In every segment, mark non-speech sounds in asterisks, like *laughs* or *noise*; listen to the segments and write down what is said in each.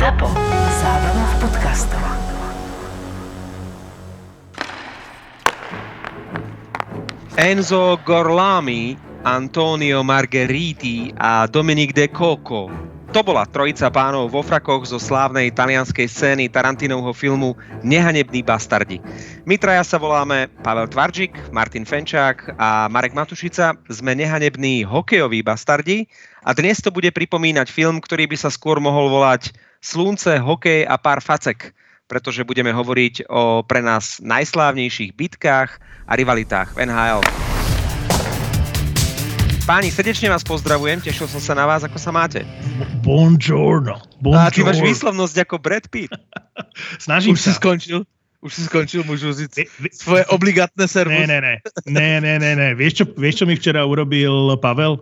ZAPO. Zábrná v podcastov. Enzo Gorlami, Antonio Margheriti a Dominic De Coco. To bola trojica pánov vo frakoch zo slávnej talianskej scény Tarantinovho filmu Nehanební bastardi. My traja sa voláme Pavel Tvarčík, Martin Fenčák a Marek Matušica. Sme nehanební hokejoví bastardi a dnes to bude pripomínať film, ktorý by sa skôr mohol volať Slunce, hokej a pár facek pretože budeme hovoriť o pre nás najslávnejších bitkách a rivalitách v NHL. Páni, srdečne vás pozdravujem, tešil som sa na vás, ako sa máte. Buongiorno. Buongiorno. A ty máš výslovnosť ako Brad Pitt. *laughs* Snažím Už si sa. skončil? Už si skončil, môžu vie- svoje obligátne servus. Ne, ne, ne. Ne, ne, ne, ne. Vieš, čo, vieš, čo mi včera urobil Pavel?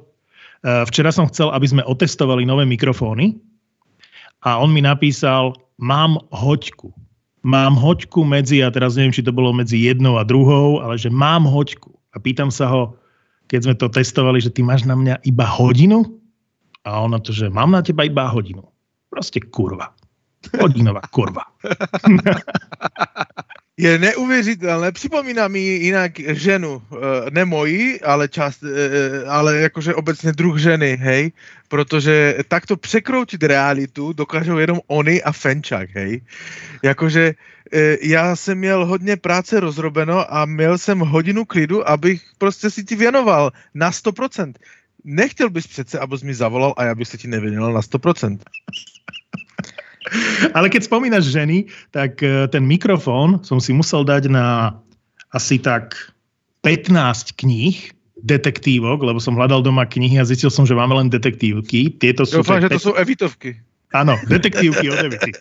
Uh, včera som chcel, aby sme otestovali nové mikrofóny a on mi napísal, mám hoďku. Mám hoďku medzi, a teraz neviem, či to bolo medzi jednou a druhou, ale že mám hoďku. A pýtam sa ho, keď sme to testovali, že ty máš na mňa iba hodinu? A on na to, že mám na teba iba hodinu. Proste kurva. Hodinová kurva. *laughs* Je neuvěřitelné. Připomíná mi jinak ženu, eh, ne moji, ale část, eh, ale jakože obecně druh ženy, hej, protože takto překroutit realitu dokážou jenom oni a Fenčák, hej. Jakože eh, já jsem měl hodně práce rozrobeno a měl jsem hodinu klidu, abych prostě si ti věnoval na 100%. Nechtěl bys přece, abys mi zavolal a já bych se ti nevěnoval na 100%. *laughs* Ale keď spomínaš ženy, tak e, ten mikrofón som si musel dať na asi tak 15 kníh detektívok, lebo som hľadal doma knihy a zistil som, že máme len detektívky. Tieto sú... Doufám, že to jsou evitovky. Áno, detektívky od Evity.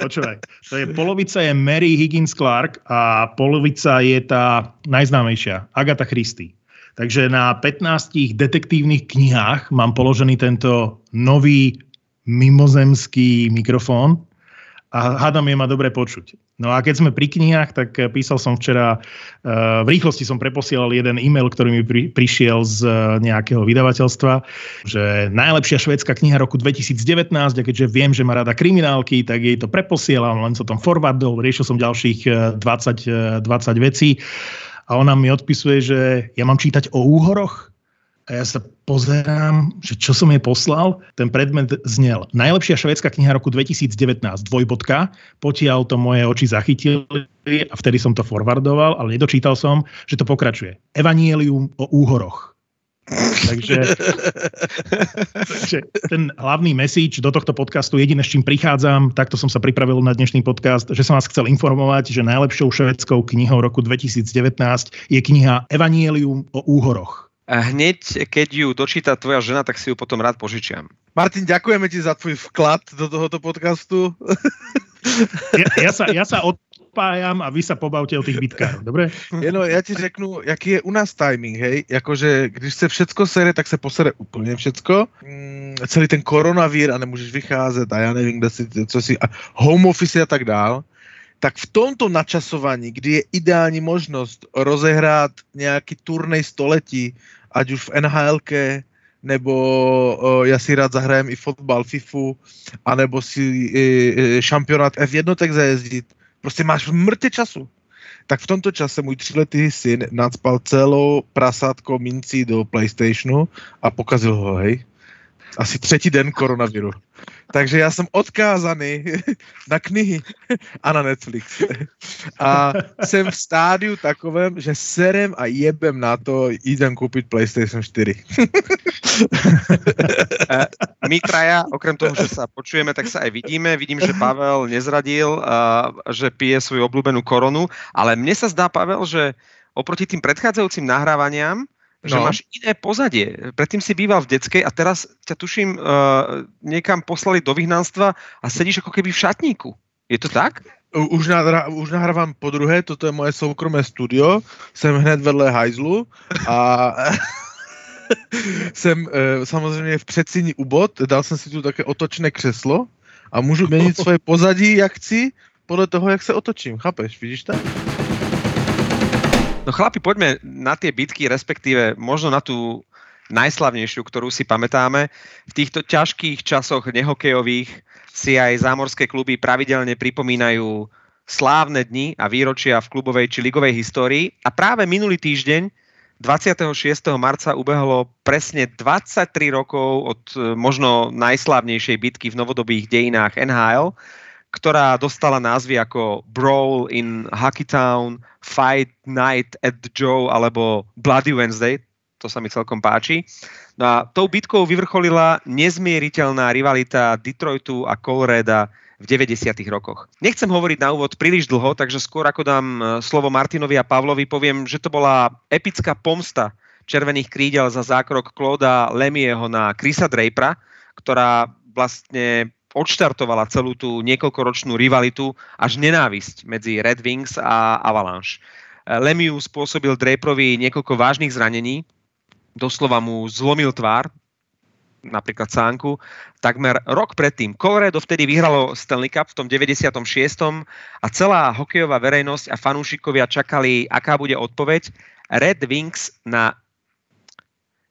Počúvaj, to je polovica je Mary Higgins Clark a polovica je tá najznámejšia, Agatha Christie. Takže na 15 detektívnych knihách mám položený tento nový mimozemský mikrofón a hádam je ma dobre počuť. No a keď sme pri knihách, tak eh, písal som včera, eh, v rýchlosti som preposielal jeden e-mail, ktorý mi pri, prišiel z eh, nejakého vydavateľstva, že najlepšia švédska kniha roku 2019 a keďže viem, že má rada kriminálky, tak jej to preposielam, len som tam forwardol, riešil som ďalších eh, 20, eh, 20 vecí a ona mi odpisuje, že ja mám čítať o úhoroch a ja sa pozerám, že čo som jej poslal. Ten predmet znel. Najlepšia švédska kniha roku 2019, dvojbodka. Potiaľ to moje oči zachytili a vtedy som to forwardoval, ale nedočítal som, že to pokračuje. Evanielium o úhoroch. Takže, takže ten hlavný message do tohto podcastu, jediné, s čím prichádzam, takto som sa pripravil na dnešný podcast, že som vás chcel informovať, že najlepšou švedskou knihou roku 2019 je kniha Evanielium o úhoroch. Hneď, keď ju dočíta tvoja žena, tak si ju potom rád požičiam. Martin, ďakujeme ti za tvoj vklad do tohoto podcastu. Ja, ja, sa, ja sa odpájam a vy sa pobavte o tých bitkách, dobre? Jenom já ti řeknu, jaký je u nás timing, hej, jakože když se všecko sere, tak se posere úplně všecko. Mm, celý ten koronavír a nemůžeš vycházet a já nevím, kde si, co si, a home office a tak dál. Tak v tomto načasovaní, kdy je ideální možnost rozehrát nějaký turnej století, ať už v NHLke, nebo o, já si rád zahrajem i fotbal, FIFU, anebo si e, šampionát F1 zajezdit. Prostě máš mrtě času. Tak v tomto čase můj tříletý syn nadspal celou prasátko mincí do Playstationu a pokazil ho, hej. Asi třetí den koronaviru. Takže já jsem odkázaný *laughs* na knihy a na Netflix. *laughs* A jsem v stádiu takovém, že serem a jebem na to, idem kúpiť PlayStation 4. *laughs* My traja, okrem toho, že sa počujeme, tak sa aj vidíme. Vidím, že Pavel nezradil, a že pije svoju obľúbenú koronu, ale mne sa zdá, Pavel, že oproti tým predchádzajúcim nahrávaniam, že No. máš iné pozadie. Predtým si býval v detskej a teraz ťa tuším uh, niekam poslali do vyhnanstva a sedíš ako keby v šatníku. Je to tak? U- Už, nahra, už nahrávám po druhé, toto je moje soukromé studio, jsem hned vedle hajzlu a *laughs* jsem e, samozřejmě v předsíni ubod, dal jsem si tu také otočné křeslo a můžu měnit *laughs* svoje pozadí, jak chci, podle toho, jak se otočím. Chápeš, vidíš to? No chlapi, poďme na tie bitky, respektíve možno na tú najslavnejšiu, ktorú si pamätáme. V týchto ťažkých časoch nehokejových si aj zámorské kluby pravidelne pripomínajú slávne dni a výročia v klubovej či ligovej histórii. A práve minulý týždeň 26. marca ubehlo presne 23 rokov od e, možno najslávnejšej bitky v novodobých dejinách NHL, ktorá dostala názvy ako Brawl in Hockeytown, Fight Night at Joe alebo Bloody Wednesday, to sa mi celkom páči. No a tou bitkou vyvrcholila nezmieriteľná rivalita Detroitu a Coloreda v 90. rokoch. Nechcem hovoriť na úvod príliš dlho, takže skôr ako dám e, slovo Martinovi a Pavlovi, poviem, že to bola epická pomsta červených krídel za zákrok Clauda Lemieho na Chrisa Drapera, ktorá vlastne odštartovala celú tú niekoľkoročnú rivalitu až nenávisť medzi Red Wings a Avalanche. E, Lemieux spôsobil Draperovi niekoľko vážnych zranení, doslova mu zlomil tvár, napríklad Sánku, takmer rok predtým. Colorado vtedy vyhralo Stanley Cup v tom 96. a celá hokejová verejnosť a fanúšikovia čakali, aká bude odpoveď. Red Wings na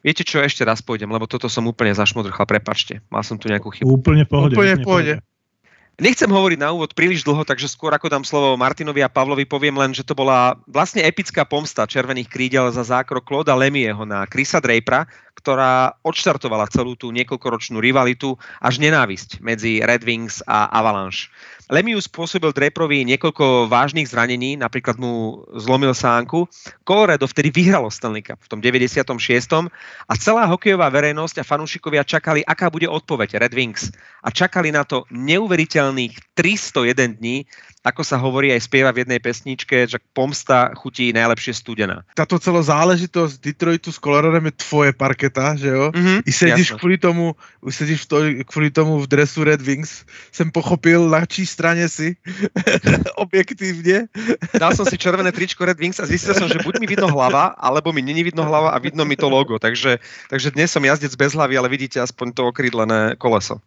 Viete čo, ešte raz pôjdem, lebo toto som úplne zašmodrchal, prepačte. Mal som tu nejakú chybu. Úplne v pohode. Úplne v pohode. Nechcem hovoriť na úvod príliš dlho, takže skôr ako dám slovo Martinovi a Pavlovi, poviem len, že to bola vlastne epická pomsta červených krídel za zákrok Kloda Lemieho na Chrisa Drapera, ktorá odštartovala celú tú niekoľkoročnú rivalitu až nenávisť medzi Red Wings a Avalanche. Lemieux spôsobil Draperovi niekoľko vážnych zranení, napríklad mu zlomil sánku. Colorado vtedy vyhralo Stanley Cup v tom 96. a celá hokejová verejnosť a fanúšikovia čakali, aká bude odpoveď Red Wings. A čakali na to neuveriteľných 301 dní, ako sa hovorí aj spieva v jednej pesničke, že pomsta chutí najlepšie studená. Táto celá záležitosť Detroitu s Coloradom je tvoje parketa, že jo? Mhm, I sedíš kvůli tomu, sedíš v to, kvůli tomu v dresu Red Wings. Jsem pochopil, na čí straně si *laughs* objektívne. Dal som si červené tričko Red Wings a zistil som, že buď mi vidno hlava, alebo mi není vidno hlava a vidno mi to logo. Takže, takže dnes som jazdec bez hlavy, ale vidíte aspoň to okrídlené koleso.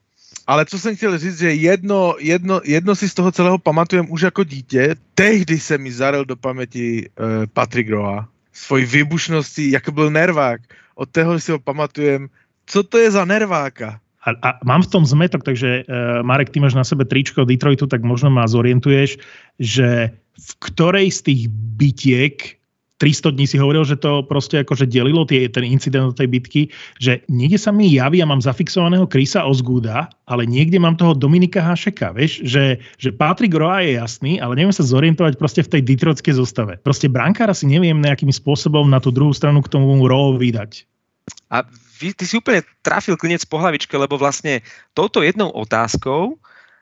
Ale co jsem chtěl říct, že jedno, jedno, jedno si z toho celého pamatujem už jako dítě. Tehdy se mi zaril do paměti uh, Patrick Roa. Svojí výbušností, jak byl nervák. Od toho si ho pamatujem. Co to je za nerváka? A, a mám v tom zmetok, takže uh, Marek, ty máš na sebe tričko Detroitu, tak možno ma zorientuješ, že v ktorej z tých bitiek 300 dní si hovoril, že to proste akože delilo tie, ten incident do tej bitky, že niekde sa mi javí, ja mám zafixovaného Krisa Ozgúda, ale niekde mám toho Dominika Hašeka, vieš, že, že Patrick Roa je jasný, ale neviem sa zorientovať proste v tej detroitskej zostave. Proste brankára si neviem nejakým spôsobom na tú druhú stranu k tomu Roa vydať. A vy, ty si úplne trafil klinec po hlavičke, lebo vlastne touto jednou otázkou,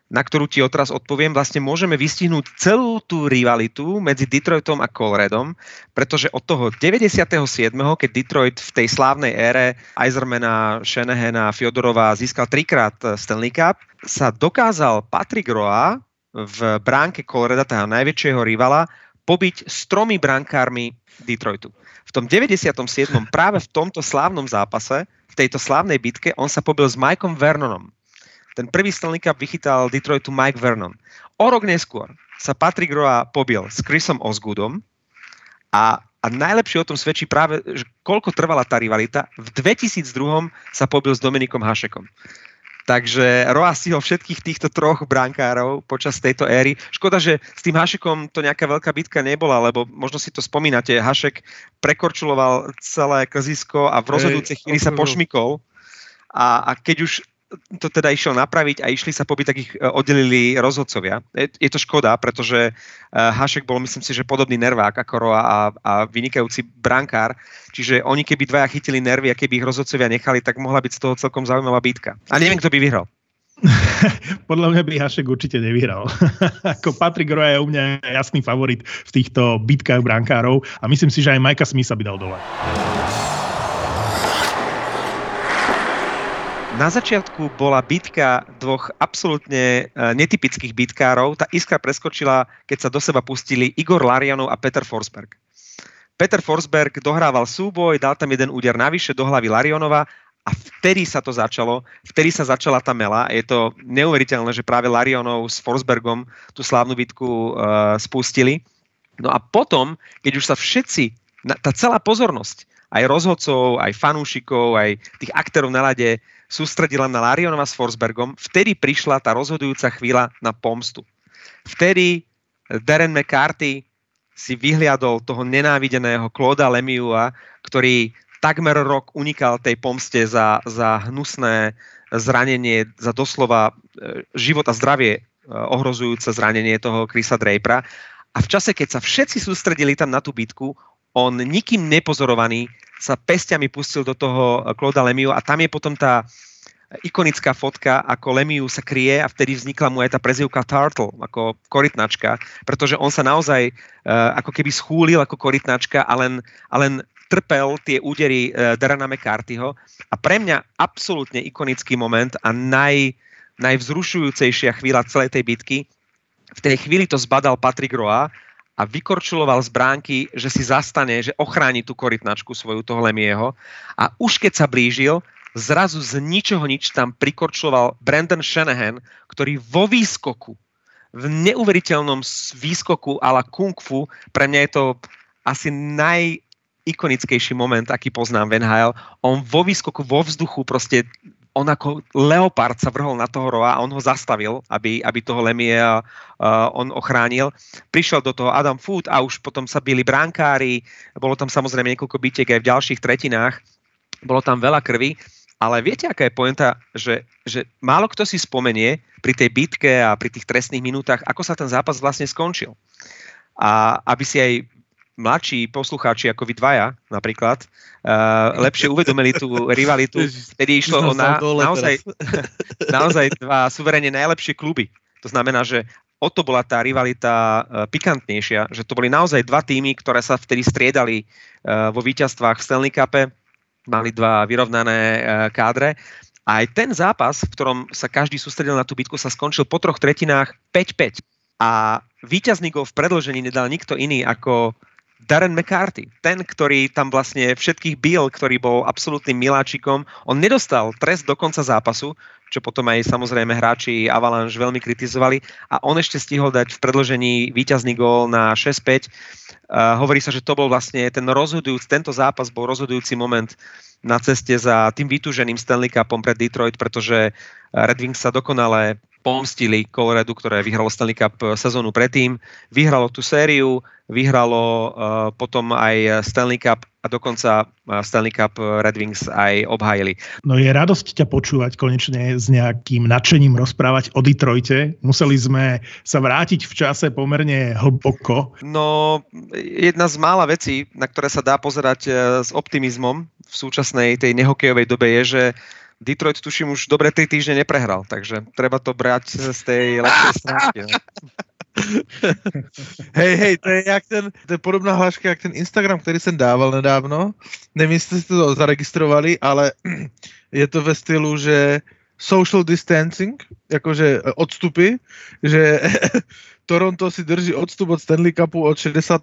na ktorú ti odraz odpoviem, vlastne môžeme vystihnúť celú tú rivalitu medzi Detroitom a Coloradom, pretože od toho 97., keď Detroit v tej slávnej ére Eisermana, Shanahana, Fyodorova získal trikrát Stanley Cup, sa dokázal Patrick Roa v bránke Colorada, toho najväčšieho rivala, pobiť s tromi brankármi Detroitu. V tom 97. práve v tomto slávnom zápase, v tejto slávnej bitke, on sa pobil s Mikeom Vernonom. Ten prvý Stanley Cup vychytal Detroitu Mike Vernon. O rok neskôr sa Patrick Roa pobil s Chrisom Osgoodom a, a najlepšie o tom svedčí práve, že koľko trvala tá rivalita. V 2002 sa pobil s Dominikom Hašekom. Takže Roa si ho všetkých týchto troch brankárov počas tejto éry. Škoda, že s tým Hašekom to nejaká veľká bitka nebola, lebo možno si to spomínate, Hašek prekorčuloval celé klzisko a v rozhodujúcej chvíli sa pošmikol. A, a keď už to teda išiel napraviť a išli sa pobyť, tak ich e, oddelili rozhodcovia. Je, to škoda, pretože uh, Hašek bol, myslím si, že podobný nervák ako Roa a, a vynikajúci brankár, čiže oni keby dvaja chytili nervy a keby ich rozhodcovia nechali, tak mohla byť z toho celkom zaujímavá bitka. A neviem, kto by vyhral. *laughs* Podľa mňa by Hašek určite nevyhral. *laughs* Ako Patrick Roy je u mňa jasný favorit v týchto bitkách brankárov a myslím si, že aj Majka Smitha by dal dole. Na začiatku bola bitka dvoch absolútne e, netypických bitkárov. Tá iskra preskočila, keď sa do seba pustili Igor Larianov a Peter Forsberg. Peter Forsberg dohrával súboj, dal tam jeden úder navyše do hlavy Larionova a vtedy sa to začalo, vtedy sa začala tá mela. Je to neuveriteľné, že práve Larionov s Forsbergom tú slávnu bitku uh, spustili. No a potom, keď už sa všetci, tá celá pozornosť aj rozhodcov, aj fanúšikov, aj tých aktérov na lade sústredila na Larionova s Forsbergom, vtedy prišla tá rozhodujúca chvíľa na pomstu. Vtedy Darren McCarthy si vyhliadol toho nenávideného Clauda Lemiua, ktorý takmer rok unikal tej pomste za, za hnusné zranenie, za doslova e, život a zdravie e, ohrozujúce zranenie toho Chrisa Drapera. A v čase, keď sa všetci sústredili tam na tú bitku, on nikým nepozorovaný sa pestiami pustil do toho Claude Lemiu a tam je potom tá ikonická fotka, ako Lemiu sa kryje a vtedy vznikla mu aj tá prezivka Turtle, ako korytnačka, pretože on sa naozaj uh, ako keby schúlil ako korytnačka a len, a len trpel tie údery uh, Darana McCarthyho. A pre mňa absolútne ikonický moment a naj, najvzrušujúcejšia chvíľa celej tej bitky, v tej chvíli to zbadal Patrick Roa a vykorčuloval z bránky, že si zastane, že ochráni tú korytnačku svoju toho Lemieho. A už keď sa blížil, zrazu z ničoho nič tam prikorčoval Brandon Shanahan, ktorý vo výskoku, v neuveriteľnom výskoku ala kung fu, pre mňa je to asi naj, ikonickejší moment, aký poznám v NHL. On vo výskoku, vo vzduchu proste on ako leopard sa vrhol na toho roa a on ho zastavil, aby, aby toho Lemie uh, on ochránil. Prišiel do toho Adam Food a už potom sa byli bránkári, bolo tam samozrejme niekoľko bitiek aj v ďalších tretinách, bolo tam veľa krvi ale viete, aká je pointa, že, že málo kto si spomenie pri tej bitke a pri tých trestných minútach, ako sa ten zápas vlastne skončil. A aby si aj mladší poslucháči ako vy dvaja napríklad uh, lepšie uvedomili tú rivalitu, vtedy išlo o na, naozaj, *laughs* *laughs* naozaj dva suverene najlepšie kluby. To znamená, že o to bola tá rivalita uh, pikantnejšia, že to boli naozaj dva týmy, ktoré sa vtedy striedali uh, vo víťazstvách v Stanley Cupe mali dva vyrovnané kádre. A aj ten zápas, v ktorom sa každý sústredil na tú bitku, sa skončil po troch tretinách 5-5. A víťazníkov v predložení nedal nikto iný ako Darren McCarthy, ten, ktorý tam vlastne všetkých bil, ktorý bol absolútnym miláčikom, on nedostal trest do konca zápasu, čo potom aj samozrejme hráči Avalanche veľmi kritizovali a on ešte stihol dať v predložení víťazný gól na 6-5. Uh, hovorí sa, že to bol vlastne ten rozhodujúci, tento zápas bol rozhodujúci moment na ceste za tým vytúženým Stanley Cupom pre Detroit, pretože Red Wings sa dokonale pomstili Colorado, ktoré vyhralo Stanley Cup sezónu predtým, vyhralo tú sériu, vyhralo uh, potom aj Stanley Cup a dokonca uh, Stanley Cup Red Wings aj obhajili. No je radosť ťa počúvať konečne s nejakým nadšením rozprávať o Detroite. Museli sme sa vrátiť v čase pomerne hlboko. No, jedna z mála vecí, na ktoré sa dá pozerať s optimizmom v súčasnej tej nehokejovej dobe je, že Detroit tuším už dobre 3 týždne neprehral, takže treba to brať z tej lepšej stránky. No. *laughs* hej, hej, to je, jak ten, to je podobná hláška, jak ten Instagram, který jsem dával nedávno. Nevím, jestli jste to zaregistrovali, ale *clears throat* je to ve stylu, že social distancing, jakože odstupy, že *laughs* Toronto si drží odstup od Stanley Cupu od 67.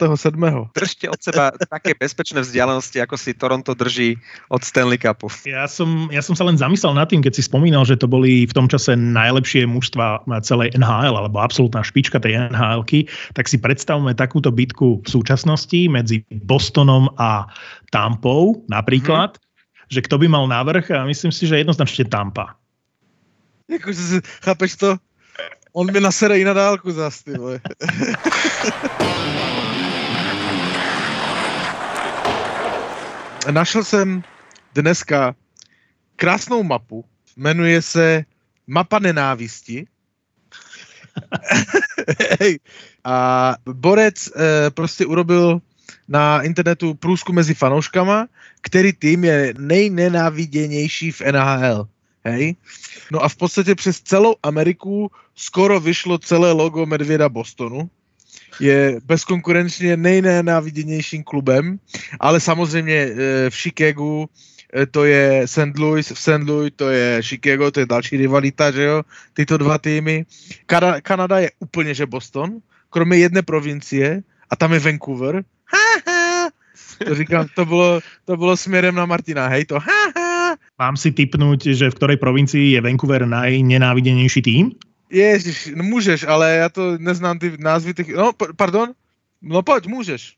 Držte od seba také bezpečné vzdialenosti, ako si Toronto drží od Stanley Cupu. Ja som, ja som sa len zamyslel nad tým, keď si spomínal, že to boli v tom čase najlepšie mužstva celej NHL, alebo absolútna špička tej nhl tak si predstavme takúto bitku v súčasnosti medzi Bostonom a Tampou napríklad, hmm. že kto by mal návrh a myslím si, že jednoznačne Tampa. Jakože, chápeš to? On mi nasere i na dálku zas, ty vole. Našel jsem dneska krásnou mapu, jmenuje se Mapa nenávisti. *laughs* a Borec e, prostě urobil na internetu průzkum mezi fanouškama, který tým je nejnenáviděnější v NHL. Hej? No a v podstatě přes celou Ameriku skoro vyšlo celé logo Medvěda Bostonu. Je bezkonkurenčně nejnenáviděnějším klubem, ale samozřejmě e, v Chicagu e, to je St. Louis, v St. Louis to je Chicago, to je další rivalita, že jo, tyto dva týmy. Kanada, Kanada je úplně, že Boston, kromě jedné provincie, a tam je Vancouver. Ha, ha. To říkám, to bylo, to bylo směrem na Martina, hej, to ha, ha Mám si typnúť, že v ktorej provincii je Vancouver najnenávidenejší tým? Ježiš, no môžeš, ale ja to neznám ty názvy tých... No, pardon? No poď, môžeš.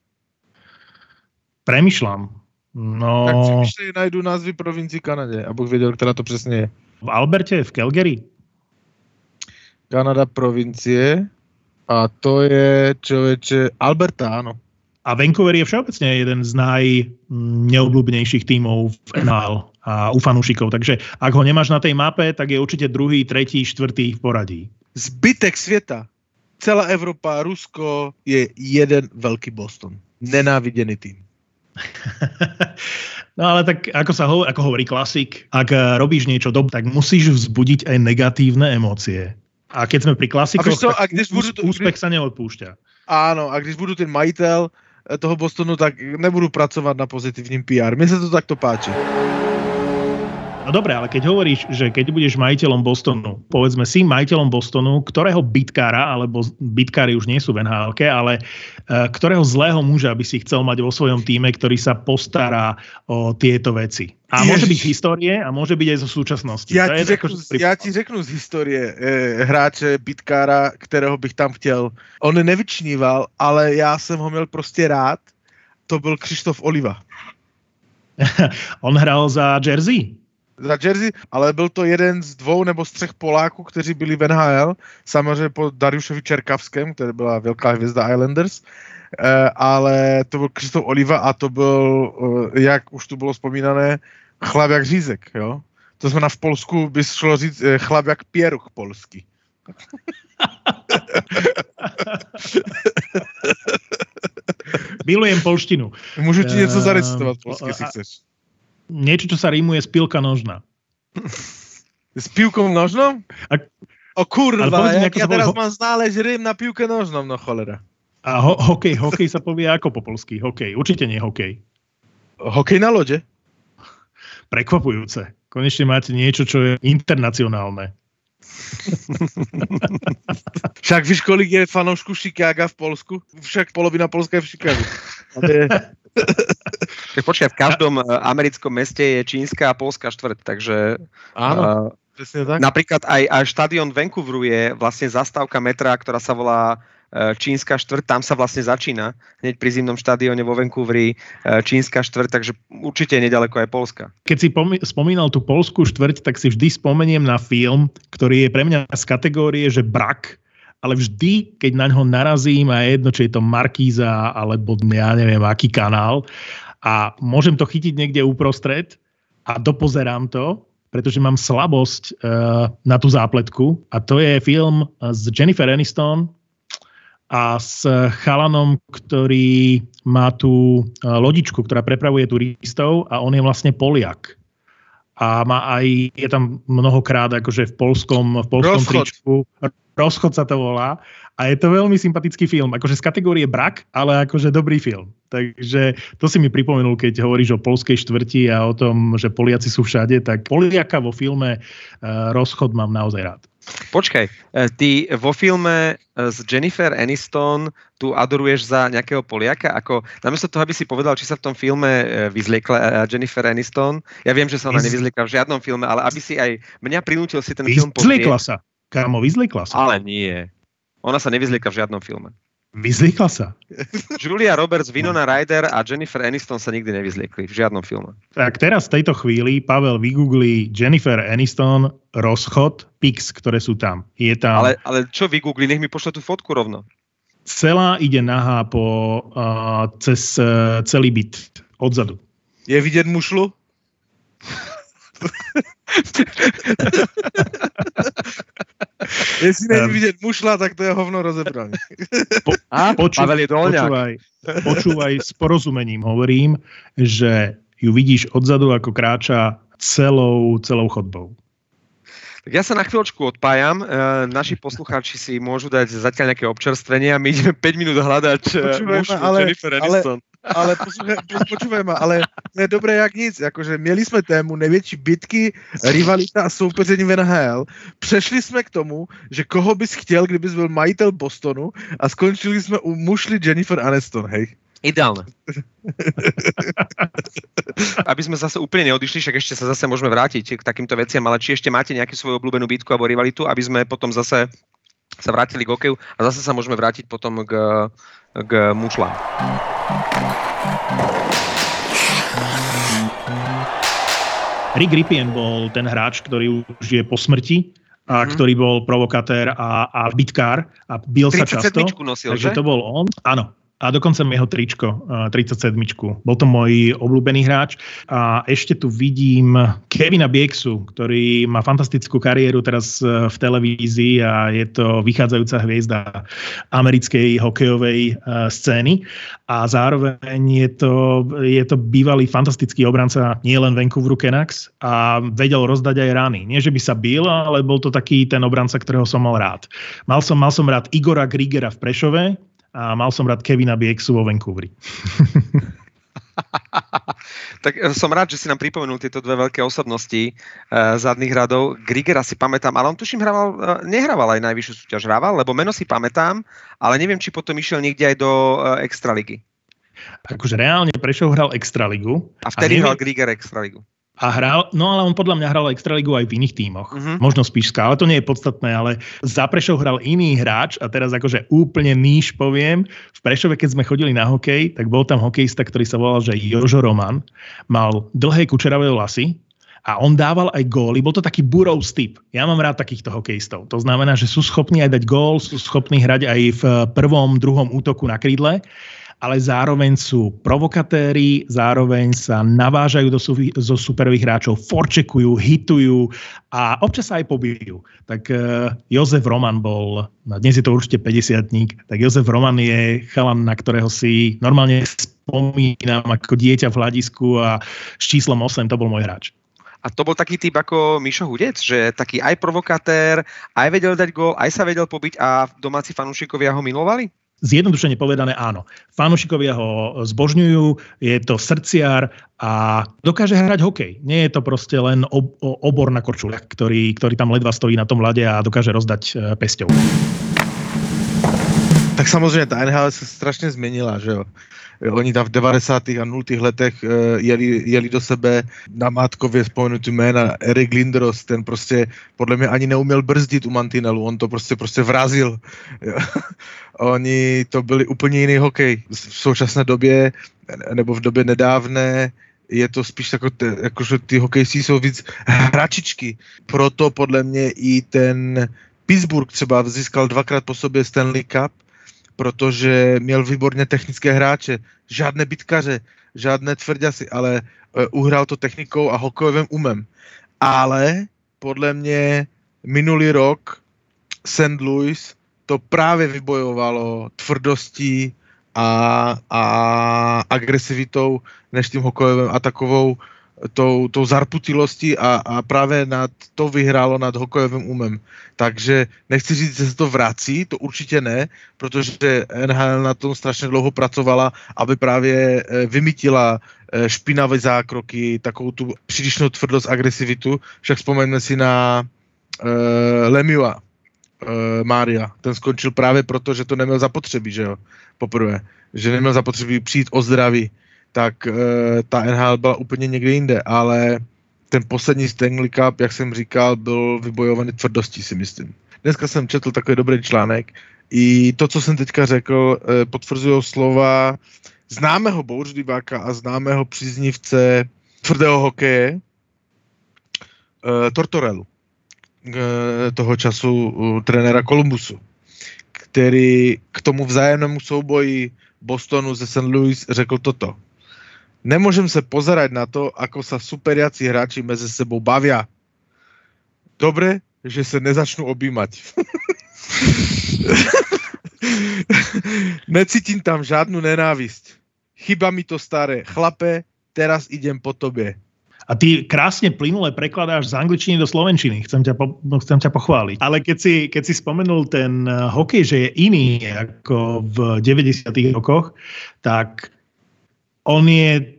Premýšľam. No, Tak si vyšli najdu názvy provincií Kanade, abych věděl, která to přesně je. v Alberte, v Calgary. Kanada provincie a to je človeče Alberta, áno. A Vancouver je všeobecne jeden z najneobľúbenejších tímov v NHL a u fanúšikov. Takže ak ho nemáš na tej mape, tak je určite druhý, tretí, štvrtý v poradí. Zbytek sveta, celá Evropa, Rusko je jeden veľký Boston. Nenávidený tým. *laughs* No ale tak ako sa ho, ako hovorí klasik, ak eh, robíš niečo dobré, tak musíš vzbudiť aj negatívne emócie. A keď sme pri klasikoch, A co, tak a když budu to- úspech sa neodpúšťa. Áno, a když budu ten majitel toho Bostonu, tak nebudu pracovať na pozitívnym PR. Mne sa to takto páči. No dobre, ale keď hovoríš, že keď budeš majiteľom Bostonu, povedzme si majiteľom Bostonu, ktorého bitkára, alebo bitkári už nie sú v nhl ale uh, ktorého zlého muža by si chcel mať vo svojom týme, ktorý sa postará o tieto veci. A môže Ježiš. byť z histórie a môže byť aj zo súčasnosti. Ja To ti, je řeknu, pri- ja ti řeknu z histórie e, hráče Bitkára, kterého bych tam chtěl. On nevyčníval, ale já jsem ho měl prostě rád. To byl Krištof Oliva. *laughs* On hral za Jersey. Za Jersey, ale byl to jeden z dvou nebo z třech Poláků, kteří byli v NHL, samozřejmě po Dariušovi Čerkavském, který byla velká hvězda Islanders, e, ale to byl Krištof Oliva a to byl, e, jak už tu bylo vzpomínané, chlap jak řízek, jo? To znamená v Polsku by šlo říct e, chlap jak Pieruch polský. Milujem polštinu. Můžu ti něco zarecitovat polsky, jestli chceš. Niečo, čo sa rímuje z pilka nožna. S pivkom nožnou? A- O kurva, povedz mi, ja povie teraz ho- mám ználež rým na pivke nožnom, no cholera. A ho- hokej, hokej sa povie ako po polsky? Hokej, určite nie hokej. Hokej na lode? Prekvapujúce. Konečne máte niečo, čo je internacionálne. Však víš, kolik je fanoušku Chicaga v Polsku? Však polovina Polska je v Chicagu. *laughs* Tak počkaj, v každom eh, americkom meste je čínska a polská štvrť, takže áno, eh, presne tak. napríklad aj, aj štadión Vancouveru je vlastne zastávka metra, ktorá sa volá eh, čínska štvrť, tam sa vlastne začína, hneď pri zimnom štadióne vo Vancouveri čínska štvrť, takže určite nedaleko aj Polska. Keď si pomi- spomínal tú polskú štvrť, tak si vždy spomeniem na film, ktorý je pre mňa z kategórie, že brak, ale vždy, keď na ňo narazím a je jedno, či je to Markíza alebo ja neviem, aký kanál a môžem to chytiť niekde uprostred a dopozerám to, pretože mám slabosť uh, na tú zápletku a to je film s Jennifer Aniston a s chalanom, ktorý má tú uh, lodičku, ktorá prepravuje turistov a on je vlastne Poliak. A má aj, je tam mnohokrát akože v polskom, v polskom Rozchod. tričku. Rozchod sa to volá. A je to veľmi sympatický film. Akože z kategórie brak, ale akože dobrý film. Takže to si mi pripomenul, keď hovoríš o polskej štvrti a o tom, že Poliaci sú všade, tak Poliaka vo filme uh, Rozchod mám naozaj rád. Počkaj, eh, ty vo filme eh, s Jennifer Aniston tu adoruješ za nejakého Poliaka? Ako, namiesto toho, aby si povedal, či sa v tom filme vyzliekla Jennifer Aniston, ja viem, že sa ona Vyz- nevyzliekla v žiadnom filme, ale aby si aj mňa prinútil si ten film Vyzliekla sa. Kámo, vyzliekla sa. Ale nie. Ona sa nevyzlieka v žiadnom filme. Vyzliekla sa. Julia Roberts, Winona Ryder a Jennifer Aniston sa nikdy nevyzliekli v žiadnom filme. Tak teraz v tejto chvíli Pavel vygooglí Jennifer Aniston rozchod, pics, ktoré sú tam. Je tam, Ale, ale čo vygoogli, nech mi pošle tú fotku rovno. celá ide nahá po, uh, cez uh, celý byt odzadu. Je vidět mušlu? *laughs* Jestli není Ehm. vidět mušla, tak to je hovno rozebrané. A? Poču- Pavel je dolňák. Počúvaj, počúvaj s porozumením hovorím, že ju vidíš odzadu, ako kráča celou, celou chodbou. Tak ja sa na chvíľočku odpájam. E, naši *laughs* poslucháči si môžu dať zatiaľ nejaké občerstvenie a my ideme 5 minút hľadať e, Počúvaj ma, mužku ale- Jennifer ale- Aniston. Ale *laughs* posluchaj, po- počúvaj ma, ale to je dobré jak nic. Jakože měli jsme tému největší bitky, rivalita a soupeření v NHL. Přešli jsme k tomu, že koho bys chtěl, kdybys byl majitel Bostonu a skončili jsme u mušly Jennifer Aniston, hej. Ideálne. *laughs* Aby sme zase úplne neodišli, však ešte sa zase môžeme vrátiť k takýmto veciam, ale či ešte máte nejakú svoju obľúbenú bitku alebo rivalitu, aby sme potom zase sa vrátili k hokeju a zase sa môžeme vrátiť potom k, k mušlám. Rick Ripien bol ten hráč, ktorý už je po smrti a Mhm. ktorý bol provokatér a, a bitkár a bil sa často. 37 nosil, Takže že? to bol on. Áno. A dokonca jeho tričko, eh, 37. Bol to môj obľúbený hráč. A ešte tu vidím Kevina Bieksu, ktorý má fantastickú kariéru teraz eh, v televízii a je to vychádzajúca hviezda americkej hokejovej eh, scény. A zároveň je to, je to bývalý fantastický obranca nielen Vancouveru Canucks a vedel rozdať aj rány. Nie, že by sa bil, ale bol to taký ten obranca, ktorého som mal rád. Mal som, mal som rád Igora Grigera v Prešove, a mal som rád Kevina Bieksu vo Vancouveri. *laughs* Tak eh, som rád, že si nám pripomenul tieto dve veľké osobnosti uh, zadných radov. Grigera si pamätám, ale on tuším hrával, uh, nehrával aj najvyššiu súťaž, hrával, lebo meno si pamätám, ale neviem, či potom išiel niekde aj do uh, Extraligy. Akože reálne Prešov hral Extraligu. A vtedy neviem- hral Griger Extraligu. A hral, no ale on podľa mňa hral Extraligu aj v iných tímoch. Mhm. Možno Spišská, ale to nie je podstatné, ale za Prešov hral iný hráč a teraz akože úplne níž poviem. V Prešove, keď sme chodili na hokej, tak bol tam hokejista, ktorý sa volal, že Jožo Roman. Mal dlhé kučeravé vlasy, a on dával aj góly, bol to taký burov typ. Ja mám rád takýchto hokejistov. To znamená, že sú schopní aj dať gól, sú schopní hrať aj v prvom, druhom útoku na krídle, ale zároveň sú provokatéri, zároveň sa navážajú do, zo superových hráčov, forčekujú, hitujú a občas sa aj pobijú. Tak uh, Jozef Roman bol, no dnes je to určite 50 tak Jozef Roman je chalan, na ktorého si normálne spomínam ako dieťa v hľadisku a s číslom 8 to bol môj hráč. A to bol taký typ ako Mišo Hudec, že taký aj provokatér, aj vedel dať gól, aj sa vedel pobiť a domáci fanúšikovia ho milovali? Zjednodušene povedané áno. Fanúšikovia ho zbožňujú, je to srdciar a dokáže hrať hokej. Nie je to proste len ob- obor na korčuliach, ktorý, ktorý tam ledva stojí na tom lade a dokáže rozdať e, pesťou. Tak samozřejmě ta NHL se strašně změnila, že jo. Oni tam v 90. a 0. letech uh, jeli, jeli do sebe na Mátkově spomenutý jména Erik Lindros, ten prostě podle mě ani neuměl brzdit u mantinelu, on to prostě prostě vrazil. *laughs* Oni to byli úplně jiný hokej. V současné době, nebo v době nedávné, je to spíš jako, te, jako že ty hokejistí jsou víc hračičky. Proto podle mě i ten Pittsburgh třeba získal dvakrát po sobě Stanley Cup, protože měl výborně technické hráče, žádné bitkaře, žádné tvrďasy, ale uh, uhrál to technikou a hokejovým umem. Ale podle mě minulý rok St. Louis to právě vybojovalo tvrdostí a, a agresivitou než tím hokejovým a takovou tou, tou zarputilostí a, a právě nad to vyhrálo nad hokejovým umem. Takže nechci říct, že se to vrací, to určitě ne, protože NHL na tom strašně dlouho pracovala, aby právě eh, vymytila eh, špinavé zákroky, takovou tu přílišnou tvrdost, agresivitu. Však vzpomeňme si na uh, Lemiua, uh, Mária. Ten skončil právě proto, že to neměl zapotřebí, že jo, poprvé. Že neměl zapotřebí přijít o zdraví tak uh, ta NHL byla úplně někde jinde, ale ten poslední Stanley Cup, jak jsem říkal, byl vybojovaný tvrdostí, si myslím. Dneska jsem četl takový dobrý článek. I to, co jsem teďka řekl, uh, potvrzují slova známého bouřliváka a známého příznivce tvrdého hokeje uh, Tortorellu, uh, toho času uh, trenéra Columbusu, který k tomu vzájemnému souboji Bostonu ze St. Louis řekl toto. Nemôžem sa pozerať na to, ako sa superiaci hráči medzi sebou bavia. Dobre, že sa nezačnú objímať. *laughs* Necítim tam žádnu nenávisť. Chyba mi to staré. Chlape, teraz idem po tobie. A ty krásne plynule prekladáš z angličtiny do slovenčiny. Chcem ťa, po, chcem ťa pochváliť. Ale keď si, keď si spomenul ten eh, hokej, že je iný ako v 90. rokoch, tak on je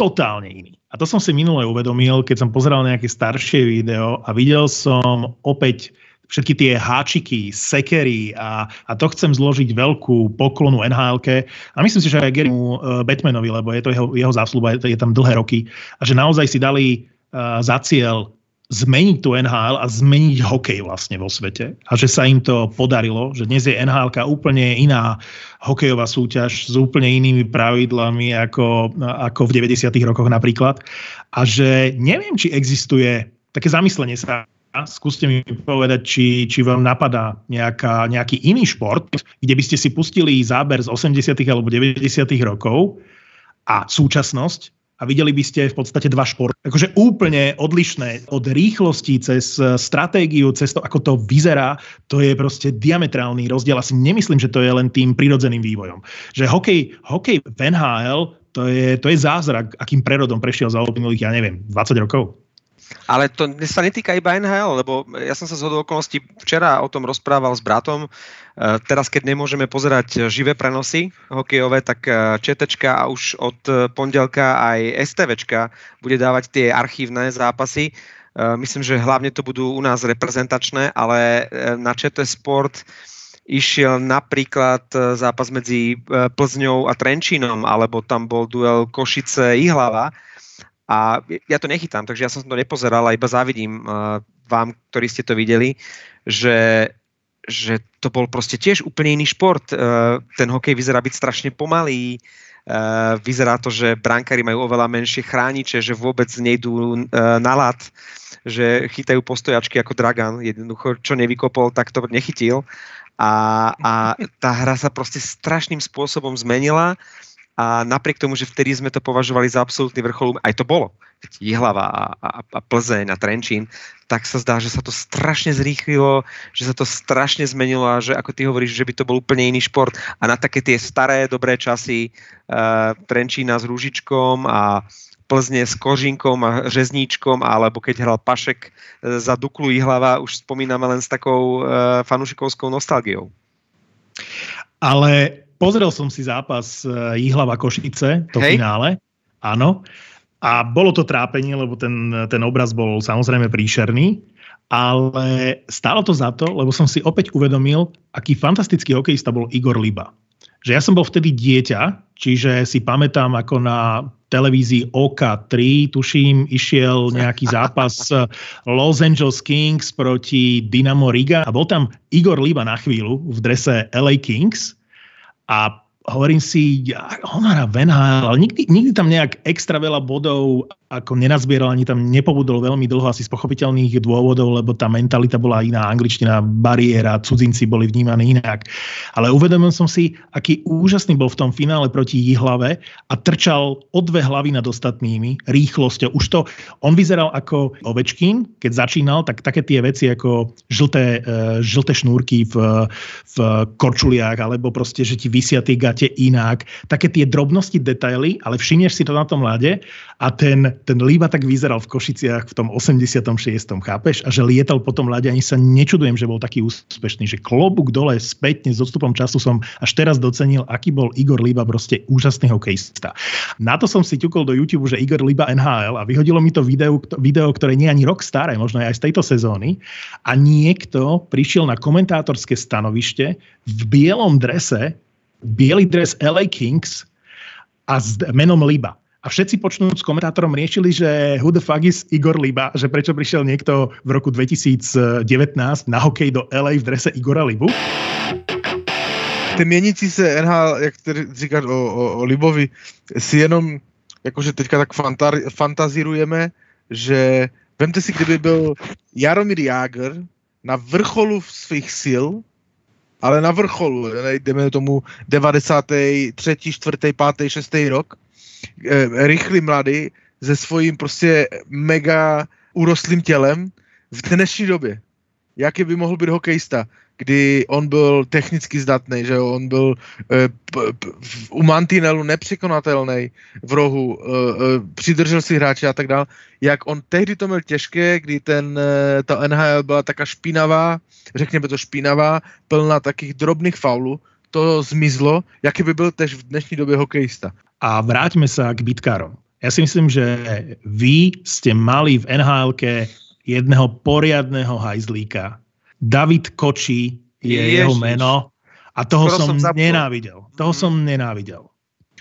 totálne iný. A to som si minule uvedomil, keď som pozeral nejaké staršie video a videl som opäť všetky tie háčiky, sekery a, a to chcem zložiť veľkú poklonu nhl a myslím si, že aj Garymu uh, Batmanovi, lebo je to jeho, jeho zásluba, je, je tam dlhé roky a že naozaj si dali uh, za cieľ zmeniť tú NHL a zmeniť hokej vlastne vo svete. A že sa im to podarilo, že dnes je NHL úplne iná hokejová súťaž s úplne inými pravidlami ako, ako v 90. rokoch napríklad. A že neviem, či existuje také zamyslenie sa skúste mi povedať, či, či vám napadá nejaká, nejaký iný šport, kde by ste si pustili záber z 80. alebo 90. rokov a súčasnosť a videli by ste v podstate dva športy. Akože úplne odlišné od rýchlosti cez stratégiu, cez to, ako to vyzerá, to je proste diametrálny rozdiel. Asi nemyslím, že to je len tým prirodzeným vývojom. Že hokej, hokej v NHL to je, to je zázrak, akým prerodom prešiel za uplynulých, ja neviem, 20 rokov. Ale to sa netýka iba NHL, lebo ja som sa z okolností včera o tom rozprával s bratom. E, teraz, keď nemôžeme pozerať živé prenosy hokejové, tak e, ČTčka a už od pondelka aj STVčka bude dávať tie archívne zápasy. E, myslím, že hlavne to budú u nás reprezentačné, ale na ČT Sport išiel napríklad zápas medzi Plzňou a Trenčínom, alebo tam bol duel Košice-Ihlava a ja to nechytám, takže ja som to nepozeral a iba závidím uh, vám, ktorí ste to videli, že, že to bol proste tiež úplne iný šport. Uh, ten hokej vyzerá byť strašne pomalý, uh, vyzerá to, že brankári majú oveľa menšie chrániče, že vôbec nejdú na lat, že chytajú postojačky ako Dragan, jednoducho čo nevykopol, tak to nechytil. A, a *laughs* tá hra sa proste strašným spôsobom zmenila. A napriek tomu, že vtedy sme to považovali za absolútny vrchol, aj to bolo, Jihlava a, a, a Plzeň a Trenčín, tak sa zdá, že sa to strašne zrýchlilo, že sa to strašne zmenilo a že ako ty hovoríš, že by to bol úplne iný šport a na také tie staré dobré časy uh, Trenčína s Rúžičkom a Plzne s Kožinkom a Řezníčkom, alebo keď hral Pašek e, za Duklu Jihlava, už spomíname len s takou uh, fanušikovskou nostalgiou. Ale pozrel som si zápas eh, Jihlava Košice, to Hej. finále. Áno. A bolo to trápenie, lebo ten, ten obraz bol samozrejme príšerný, ale stálo to za to, lebo som si opäť uvedomil, aký fantastický hokejista bol Igor Liba. Že ja som bol vtedy dieťa, čiže si pamätám, ako na televízii OK3, tuším, išiel nejaký zápas Los Angeles Kings proti Dynamo Riga a bol tam Igor Liba na chvíľu v drese LA Kings a hovorím si, ja, on hrá v ale nikdy, nikdy tam nejak extra veľa bodov ako nenazbieral, ani tam nepobudol veľmi dlho asi z pochopiteľných dôvodov, lebo tá mentalita bola iná, angličtina, bariéra, cudzinci boli vnímaní inak. Ale uvedomil som si, aký úžasný bol v tom finále proti Jihlave a trčal o dve hlavy nad ostatnými rýchlosťou. Už to, on vyzeral ako Ovečkin, keď začínal, tak také tie veci ako žlté, uh, žlté šnúrky v, v korčuliach, alebo proste, že ti vysia tie gate inak. Také tie drobnosti, detaily, ale všimneš si to na tom ľade a ten, ten Líba tak vyzeral v Košiciach v tom 86. chápeš? A že lietal po tom ľade, ani sa nečudujem, že bol taký úspešný, že klobúk dole spätne s odstupom času som až teraz docenil, aký bol Igor Líba proste úžasný hokejista. Na to som si ťukol do YouTube, že Igor Líba NHL a vyhodilo mi to video, video ktoré nie je ani rok staré, možno aj z tejto sezóny a niekto prišiel na komentátorské stanovište v bielom drese, biely dres LA Kings a s menom Liba. A všetci počnúť s komentátorom riešili, že who the fuck is Igor Liba, že prečo prišiel niekto v roku 2019 na hokej do LA v drese Igora Libu. Ten měnící se NHL, jak ty říkáš o, o, o Libovi, si jenom jakože teďka tak fantar, fantazírujeme, že vemte si, kdyby byl Jaromír Jágr na vrcholu svých sil, ale na vrcholu, jdeme tomu 93., 4., 5., 6. rok, rychlý mladý se svým prostě mega urostlým tělem v dnešní době. Jaký by mohl být hokejista, kdy on byl technicky zdatný, že on byl e, p, p, u mantinelu nepřekonatelný v rohu, e, e, přidržel si hráče a tak dále. Jak on tehdy to měl těžké, kdy ten, e, ta NHL byla taká špinavá, řekněme to špinavá, plná takých drobných faulů, to zmizlo, jaký by byl tež v dnešní době hokejista. A vráťme sa k bitkárom. Ja si myslím, že vy ste mali v nhl jedného poriadného hajzlíka. David Koči je Ježiš. jeho meno a toho Skoro som, som nenávidel. Toho mm. som nenávidel.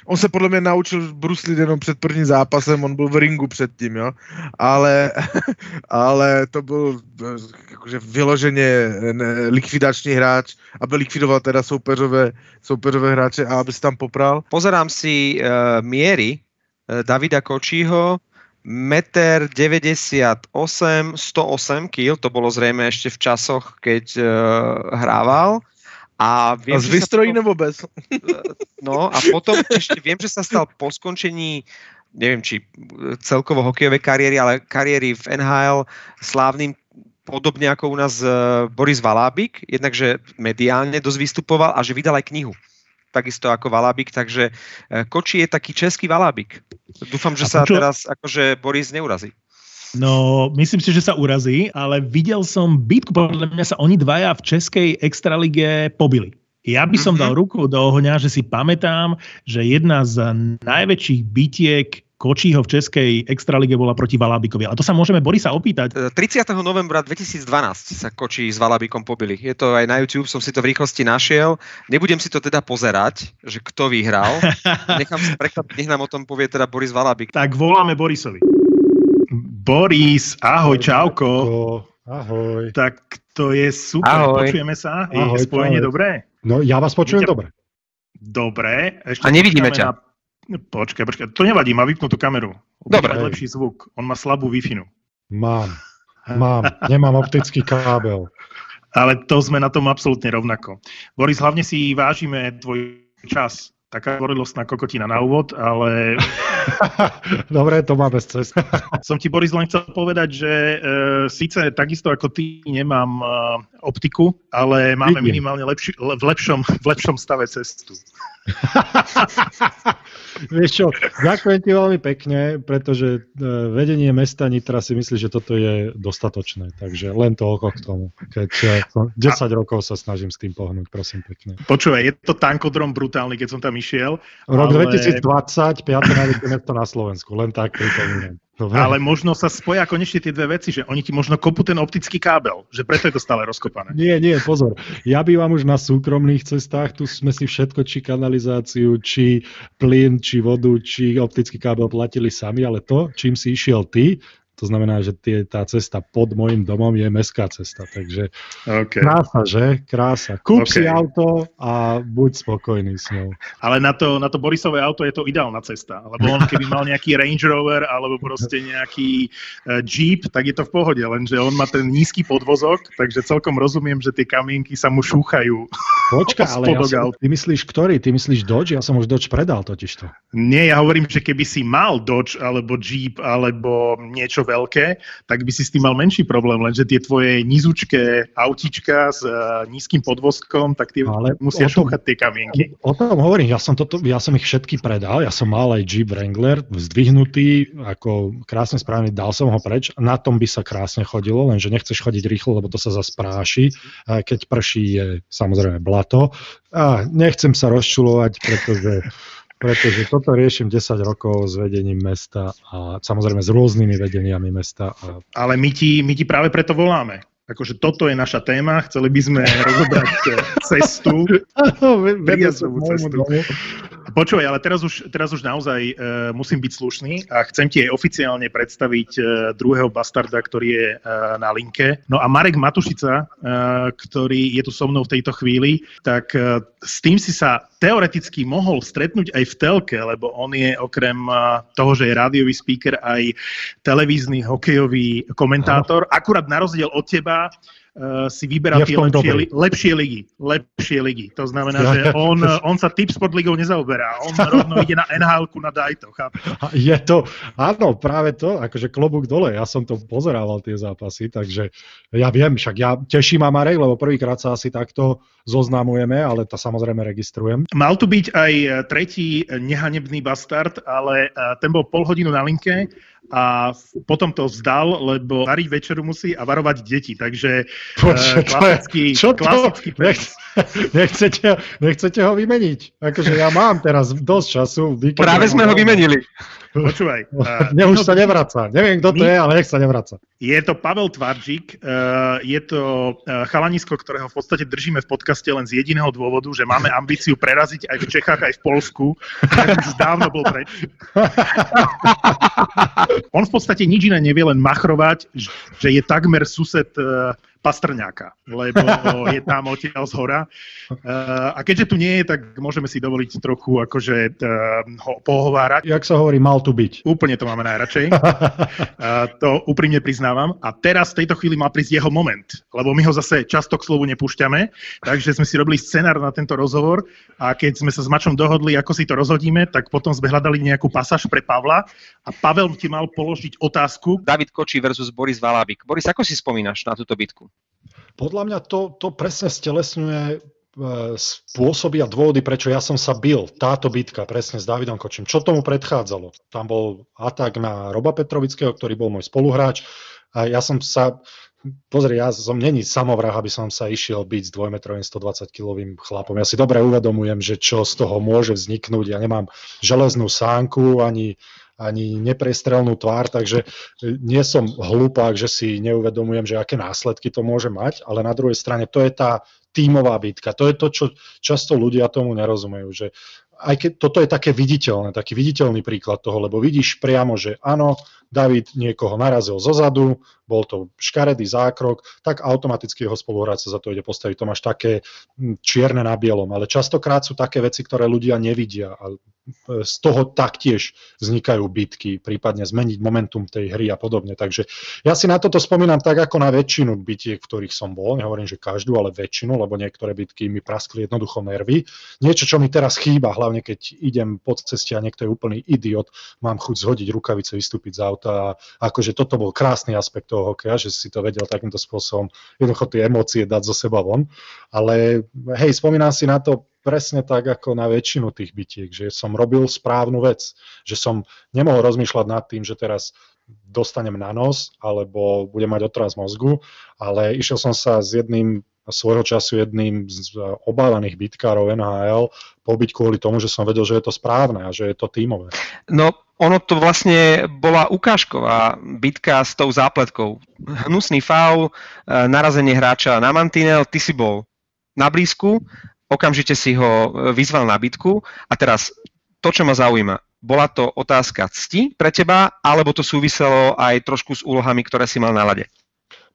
On se podle mě naučil bruslit jenom před prvním zápasem, on byl v ringu předtím, jo. Ale, *laughs* ale to byl eh, jakože vyloženě likvidační hráč, aby likvidoval teda soupeřové, soupeřové hráče a aby se tam popral. Pozerám si uh, miery uh, Davida Kočího, 1,98 m, 108 kg, to bolo zrejme ešte v časoch, keď uh, hrával. A, viem, A z vystrojí nebo bez? *laughs* No a potom ešte viem, že sa stal po skončení neviem, či celkovo hokejové kariéry, ale kariéry v NHL slávnym podobne ako u nás uh, Boris Valábik, jednakže mediálne dosť vystupoval a že vydal aj knihu takisto ako Valábik, takže uh, Koči je taký český Valábik. Dúfam, že sa teraz akože Boris neurazí. No, myslím si, že sa urazí, ale videl som bitku, podľa mňa sa oni dvaja v českej extralige pobili. Ja by som Mhm. dal ruku do ohňa, že si pamätám, že jedna z najväčších bitiek Kočího v českej extralige bola proti Valábikovi. Ale to sa môžeme Borisa opýtať. E, 30. novembra 2012 sa Koči s Valabikom pobili. Je to aj na YouTube, som si to v rýchlosti našiel. Nebudem si to teda pozerať, že kto vyhral. *laughs* Nechám sa prekvapiť, nech nám o tom povie teda Boris Valabik. Tak voláme Borisovi. Boris, ahoj, čauko. Ko- Ahoj. Tak to je super, Ahoj. počujeme sa. Ahoj, je spojenie ahoj. dobré? No ja vás počujem Víte- dobre. Dobre. Ešte A nevidíme počkáme Na... Počkaj, počkaj, to nevadí, má vypnutú kameru. Dobre. Mať lepší zvuk. On má slabú wi Mám. *laughs* Mám. Nemám optický kábel. Ale to sme na tom absolútne rovnako. Boris, hlavne si vážime tvoj čas. Taká horilostná kokotina na úvod, ale *laughs* Dobre, to má bez cesty. *laughs* som ti, Boris, len chcel povedať, že e, síce takisto ako ty nemám e, optiku, ale máme Vidím. minimálne lepši, le, v, lepšom, v lepšom stave cestu. *laughs* Vieš čo, ďakujem ti veľmi pekne, pretože e, vedenie mesta Nitra si myslí, že toto je dostatočné. Takže len toľko k tomu. Keď e, som 10 rokov sa snažím s tým pohnúť, prosím pekne. Počúvaj, je to tankodrom brutálny, keď som tam išiel, Rok Ale- 2020, 5. najväčšie mesto na Slovensku, len tak pripomínam. Dobre. ale možno sa spoja konečne tie dve veci, že oni ti možno kopú ten optický kábel, že preto je to stále rozkopané. Nie, nie, pozor. Ja bývam už na súkromných cestách, tu sme si všetko, či kanalizáciu, či plyn, či vodu, či optický kábel platili sami, ale to, čím si išiel ty, to znamená, že tie, tá cesta pod môjim domom je mestská cesta. Takže Okay. krása, že? Krása. Kúp OK. si auto a buď spokojný s ňou. Ale na to, na to Borisové auto je to ideálna cesta. Lebo on keby mal nejaký Range Rover alebo proste nejaký uh, Jeep, tak je to v pohode. Lenže on má ten nízky podvozok, takže celkom rozumiem, že tie kamienky sa mu šúchajú. *laughs* Počka, ale ja som, ty myslíš ktorý? Ty myslíš Dodge? Ja som už Dodge predal totižto. Nie, ja hovorím, že keby si mal Dodge alebo Jeep alebo niečo veľké, tak by si s tým mal menší problém, lenže tie tvoje nízučké autička s uh, nízkym podvozkom, tak tie Ale musia tom- šúchať tie kamienky. O tom hovorím, ja som, toto, ja som ich všetky predal, ja som mal aj Jeep Wrangler, zdvihnutý, ako krásne správny, dal som ho preč, na tom by sa krásne chodilo, lenže nechceš chodiť rýchlo, lebo to sa zase práši, a keď prší je samozrejme blato. A nechcem sa rozčulovať, pretože pretože toto riešim 10 rokov s vedením mesta a samozrejme s rôznymi vedeniami mesta. A Ale my ti, my ti práve preto voláme. Akože toto je naša téma, chceli by sme rozobrať eh, cestu. *laughs* Prijazdovú cestu. Počúvaj, ale teraz už, teraz už naozaj uh, musím byť slušný a chcem ti aj oficiálne predstaviť uh, druhého bastarda, ktorý je uh, na linke. No a Marek Matušica, uh, ktorý je tu so mnou v tejto chvíli, tak uh, s tým si sa teoreticky mohol stretnúť aj v telke, lebo on je okrem uh, toho, že je rádiový speaker, aj televízny hokejový komentátor. Akurát na rozdiel od teba si vyberá v tie lepšie, li- lepšie ligy. Lepšie ligy. To znamená, Ja- že *laughs* on, on sa tip sport ligou nezaoberá. On rovno ide na nhl na Dajto, chápeš? Je to, áno, práve to, akože klobúk dole, ja som to pozerával tie zápasy, takže ja viem, však ja teším ma Marek, lebo prvýkrát sa asi takto zoznamujeme, ale to samozrejme registrujem. Mal tu byť aj e, tretí e, nehanebný bastard, ale ten bol pol hodinu na linke a potom to vzdal, lebo variť večeru musí a varovať deti. Takže e, Počkaj, to je- klasický, čo to? klasický Nech, nechcete, nechcete ho vymeniť? Akože ja mám teraz dosť času. Práve sme ho vymenili. Počúvaj. Uh, *laughs* Nech už sa nevraca. Neviem, kto to je, ale nech sa nevraca. Je to Pavel Tvarčík, uh, je to uh, chalanisko, ktorého v podstate držíme v podcaste len z jediného dôvodu, že máme ambíciu preraziť aj v Čechách, aj v Polsku. Už dávno bol preč. *laughs* On v podstate nič iné nevie, len machrovať, že je takmer sused uh, Pastrňáka, lebo je tam odtiaľ z hora. Uh, a keďže tu nie je, tak môžeme si dovoliť trochu akože uh, ho pohovárať. Jak sa hovorí, mal tu byť. Úplne to máme najradšej. Uh, *laughs* to úprimne priznávam. A teraz v tejto chvíli má prísť jeho moment, lebo my ho zase často k slovu nepúšťame, takže sme si robili scenár na tento rozhovor a keď sme sa s Mačom dohodli, ako si to rozhodíme, tak potom sme hľadali nejakú pasáž pre Pavla a Pavel ti mal položiť otázku. David Kočí versus Boris Valábik. Boris, ako si spomínaš na túto bitku? Podľa mňa to, to presne stelesňuje e, spôsoby a dôvody, prečo ja som sa bil. Táto bitka presne s Davidom Kočím. Čo tomu predchádzalo? Tam bol atak na Roba Petrovického, ktorý bol môj spoluhráč. A ja som sa, pozri, ja som není samovrah, aby som sa išiel byť s dvojmetrovým 120 kilovým chlapom. Ja si dobre uvedomujem, že čo z toho môže vzniknúť. Ja nemám železnú sánku ani ani neprestrelnú tvár, takže e, nie som hlupák, že si neuvedomujem, že aké následky to môže mať, ale na druhej strane to je tá tímová bitka. To je to, čo často ľudia tomu nerozumejú, že aj keď toto je také viditeľné, taký viditeľný príklad toho, lebo vidíš priamo, že áno, David niekoho narazil zo zadu, bol to škaredý zákrok, tak automaticky jeho spoluhráč za to ide postaviť. To máš také čierne na bielom, ale častokrát sú také veci, ktoré ľudia nevidia a z toho taktiež vznikajú bitky, prípadne zmeniť momentum tej hry a podobne. Takže ja si na toto spomínam tak ako na väčšinu bitiek, v ktorých som bol. Nehovorím, že každú, ale väčšinu, lebo niektoré bitky mi praskli jednoducho nervy. Niečo, čo mi teraz chýba, hlavne keď idem pod ceste a niekto je úplný idiot, mám chuť zhodiť rukavice, vystúpiť z auta. A akože toto bol krásny aspekt toho hokeja, že si to vedel takýmto spôsobom jednoducho tie emócie dať zo seba von. Ale hej, spomínam si na to presne tak ako na väčšinu tých bitiek, že som robil správnu vec, že som nemohol rozmýšľať nad tým, že teraz dostanem na nos alebo budem mať otraz mozgu, ale išiel som sa s jedným svojho času jedným z obávaných bitkárov NHL pobiť kvôli tomu, že som vedel, že je to správne a že je to tímové. No, ono to vlastne bola ukážková bitka s tou zápletkou. Hnusný faul, e, narazenie hráča na mantinel, ty si bol na blízku okamžite si ho e, vyzval na bitku a teraz to, čo ma zaujíma, bola to otázka cti pre teba, alebo to súviselo aj trošku s úlohami, ktoré si mal na lade?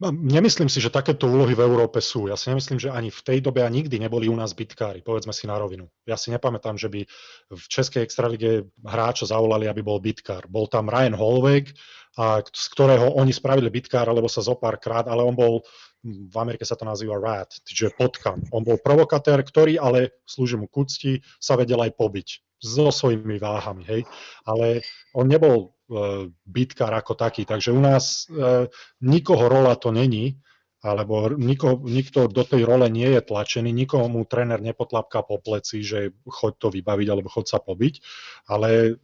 No, nemyslím si, že takéto úlohy v Európe sú. Ja si nemyslím, že ani v tej dobe a nikdy neboli u nás bitkári, povedzme si na rovinu. Ja si nepamätám, že by v Českej extralige hráča zavolali, aby bol bitkár. Bol tam Ryan Holweg, a z ktorého oni spravili bitkár, alebo sa zo pár krát, ale on bol v Amerike sa to nazýva rat, čiže potkan. On bol provokatér, ktorý ale slúži mu kucti, sa vedel aj pobiť so svojimi váhami, hej. Ale on nebol e, bitkár ako taký, takže u nás e, nikoho rola to není, alebo niko, nikto do tej role nie je tlačený, nikomu mu tréner nepotlapká po pleci, že choď to vybaviť alebo choď sa pobiť, ale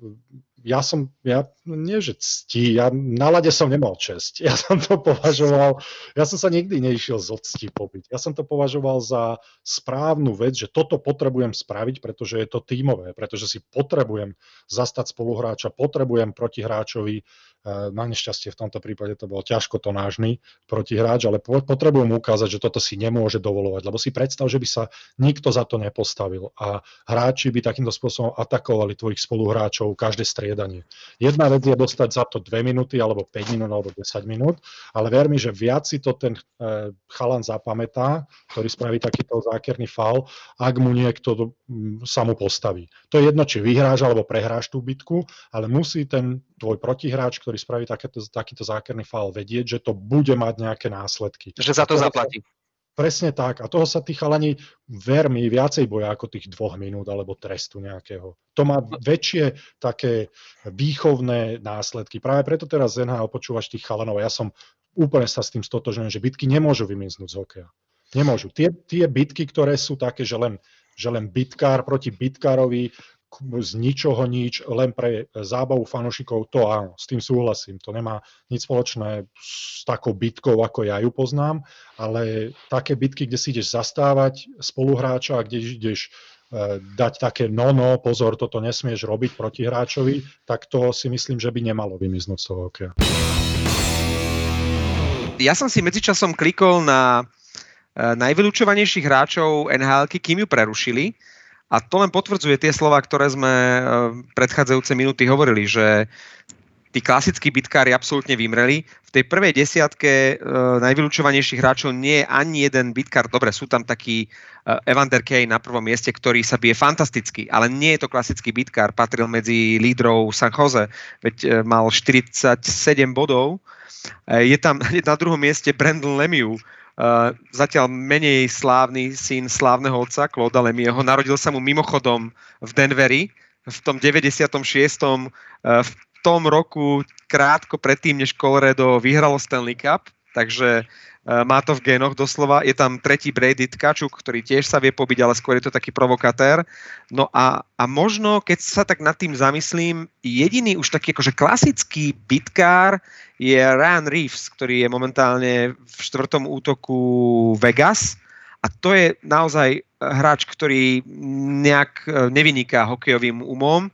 ja som, ja, nie že cti, ja na lade som nemal česť. Ja som to považoval, ja som sa nikdy neišiel zo cti pobiť. Ja som to považoval za správnu vec, že toto potrebujem spraviť, pretože je to tímové, pretože si potrebujem zastať spoluhráča, potrebujem proti hráčovi Eh, na nešťastie v tomto prípade to bol ťažko to nážny protihráč, ale potrebujem ukázať, že toto si nemôže dovolovať, lebo si predstav, že by sa nikto za to nepostavil a hráči by takýmto spôsobom atakovali tvojich spoluhráčov každé striedanie. Jedna vec je dostať za to 2 minúty, alebo 5 minút, alebo 10 minút, ale ver mi, že viac si to ten e, chalan zapamätá, ktorý spraví takýto zákerný faul, ak mu niekto sa mu postaví. To je jedno, či vyhráš alebo prehráš tú bitku, ale musí ten tvoj protihráč, ktorý spraví takéto, takýto zákerný faul, vedieť, že to bude mať nejaké následky. Že za to zaplatí. Presne tak. A toho sa tí chalani vermi viacej boja ako tých dvoch minút alebo trestu nejakého. To má väčšie také výchovné následky. Práve preto teraz z NHL počúvaš tých chalanov. Ja som úplne sa s tým stotožujem, že bitky nemôžu vymiznúť z hokeja. Nemôžu. Tie, tie bitky, ktoré sú také, že len, že len bitkár proti bitkárovi, z ničoho nič, len pre zábavu fanúšikov, to áno, s tým súhlasím. To nemá nič spoločné s takou bitkou, ako ja ju poznám, ale také bitky, kde si ideš zastávať spoluhráča kde ideš dať také no, no, pozor, toto nesmieš robiť proti hráčovi, tak to si myslím, že by nemalo vymiznúť z toho hokeja. Ja som si medzičasom klikol na uh, najvylúčovanejších hráčov NHL, kým ju prerušili. A to len potvrdzuje tie slova, ktoré sme uh, predchádzajúce minúty hovorili, že tí klasickí bitkári absolútne vymreli. V tej prvej desiatke uh, najvylúčovanejších hráčov nie je ani jeden bitkár. Dobre, sú tam takí uh, Evander Kay na prvom mieste, ktorý sa bije fantasticky, ale nie je to klasický bitkár. Patril medzi lídrov San Jose, veď uh, mal 47 bodov. Uh, je tam *laughs* na druhom mieste Brandon Lemieux, zatiaľ menej slávny syn slávneho otca, Claude Lemieho. Narodil sa mu mimochodom v Denveri v tom 96. Uh, v tom roku, krátko predtým, než Colorado vyhralo Stanley Cup, takže má to v génoch doslova. Je tam tretí Brady Tkačuk, ktorý tiež sa vie pobiť, ale skôr je to taký provokatér. No a, a možno, keď sa tak nad tým zamyslím, jediný už taký akože klasický bitkár je Ryan Reeves, ktorý je momentálne v štvrtom útoku Vegas. A to je naozaj hráč, ktorý nejak nevyniká hokejovým umom,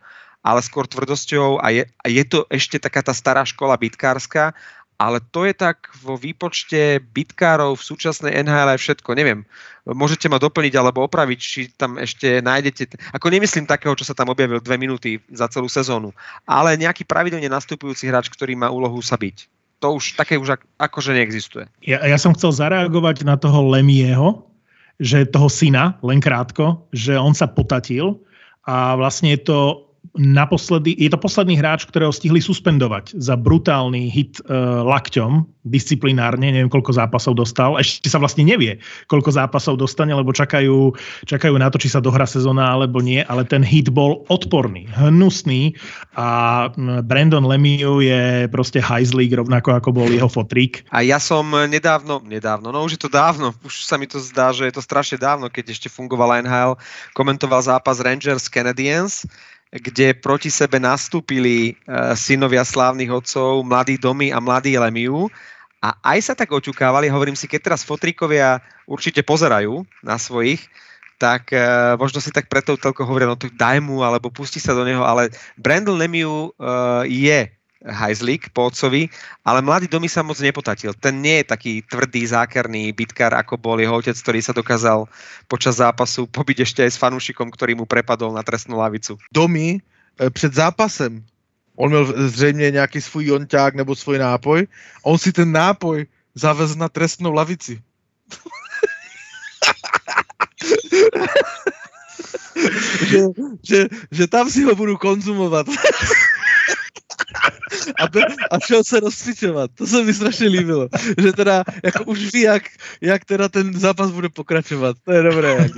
ale skôr tvrdosťou a je, a je to ešte taká tá stará škola bitkárska, ale to je tak vo výpočte bitkárov v súčasnej NHL aj všetko. Neviem, môžete ma doplniť alebo opraviť, či tam ešte nájdete, ako nemyslím takého, čo sa tam objavil dve minúty za celú sezónu, ale nejaký pravidelne nastupujúci hráč, ktorý má úlohu sa byť. To už také už akože neexistuje. Ja, ja som chcel zareagovať na toho Lemieho, že toho syna, len krátko, že on sa potatil a vlastne je to naposledy, je to posledný hráč, ktorého stihli suspendovať za brutálny hit uh, lakťom, disciplinárne, neviem koľko zápasov dostal, ešte sa vlastne nevie, koľko zápasov dostane, lebo čakajú, čakajú na to, či sa dohra sezóna alebo nie, ale ten hit bol odporný, hnusný a Brandon Lemieux je proste hajzlík, rovnako ako bol jeho fotrík. A ja som nedávno, nedávno, no už je to dávno, už sa mi to zdá, že je to strašne dávno, keď ešte fungovala NHL, komentoval zápas Rangers Canadiens, kde proti sebe nastúpili uh, synovia slávnych otcov, mladí Domy a mladí Lemiu. A aj sa tak oťukávali, hovorím si, keď teraz fotrikovia určite pozerajú na svojich, tak uh, možno si tak preto toľko hovoria, no to daj mu, alebo pusti sa do neho, ale Brandon Lemiu uh, je hajzlík po otcovi, ale mladý Domy sa moc nepotatil. Ten nie je taký tvrdý, zákerný bitkár, ako bol jeho otec, ktorý sa dokázal počas zápasu pobiť ešte aj s fanúšikom, ktorý mu prepadol na trestnú lavicu. Domy e, před zápasem, on měl zřejmě nějaký svůj jonťák nebo svůj nápoj, on si ten nápoj zavez na trestnou lavici. *laughs* že, že, že tam si ho budu konzumovat. *laughs* a, be, a šel se rozcvičovat. To se mi strašně líbilo. Že teda jako už ví, jak, jak teda ten zápas bude pokračovat. To je dobré.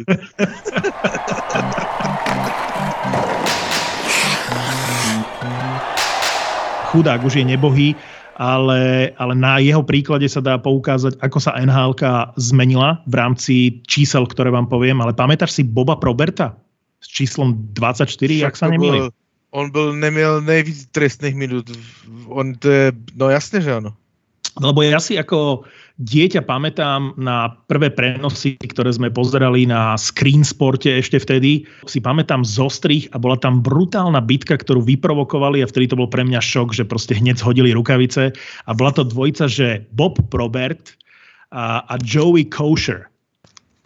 Chudák už je nebohý, ale, ale na jeho príklade sa dá poukázať, ako sa nhl zmenila v rámci čísel, ktoré vám poviem. Ale pamätáš si Boba Proberta s číslom 24, Však ak sa nemýlim? On byl, neměl nejvíc trestných minút. On to je, no jasne, že áno. Lebo ja si ako dieťa pamätám na prvé prenosy, ktoré sme pozerali na screen sporte ešte vtedy. Si pamätám z a bola tam brutálna bitka, ktorú vyprovokovali a vtedy to bol pre mňa šok, že proste hneď zhodili rukavice. A bola to dvojica, že Bob Probert a, a Joey Kosher.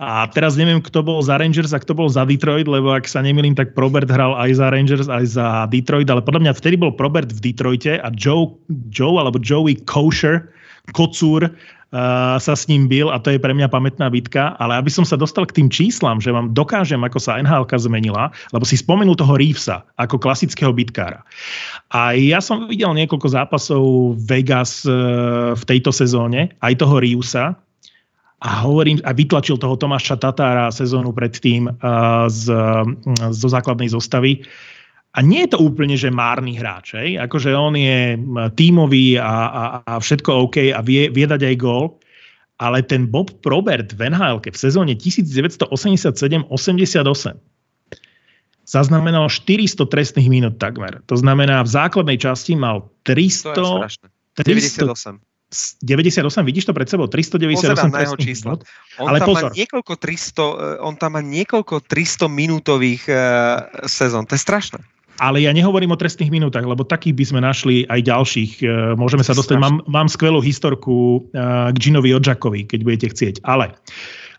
A teraz neviem, kto bol za Rangers a kto bol za Detroit, lebo ak sa nemýlim, tak Probert hral aj za Rangers, aj za Detroit, ale podľa mňa vtedy bol Probert v Detroite a Joe, Joe alebo Joey Kosher, Kocúr, uh, sa s ním bil a to je pre mňa pamätná bitka, ale aby som sa dostal k tým číslam, že vám dokážem, ako sa nhl zmenila, lebo si spomenul toho Reevesa ako klasického bitkára. A ja som videl niekoľko zápasov Vegas uh, v tejto sezóne, aj toho Reevesa, a hovorím, a vytlačil toho Tomáša Tatára sezónu predtým z, zo základnej zostavy. A nie je to úplne, že márny hráč. Hej? Akože on je tímový a, a, a všetko OK a vie, vie dať aj gól. Ale ten Bob Probert v NHL v sezóne 1987-88 zaznamenal 400 trestných minút takmer. To znamená, v základnej časti mal 300... To je 300, 98. 98, vidíš to pred sebou? 398 Pozerám na jeho čísla. On, Ale tam pozor. má niekoľko 300, eh, on tam má niekoľko 300 minútových uh, sezón. To je strašné. Ale ja nehovorím o trestných minútach, lebo takých by sme našli aj ďalších. E, Môžeme sa dostať. Mám, mám skvelú historku e, k Ginovi Odžakovi, keď budete chcieť. Ale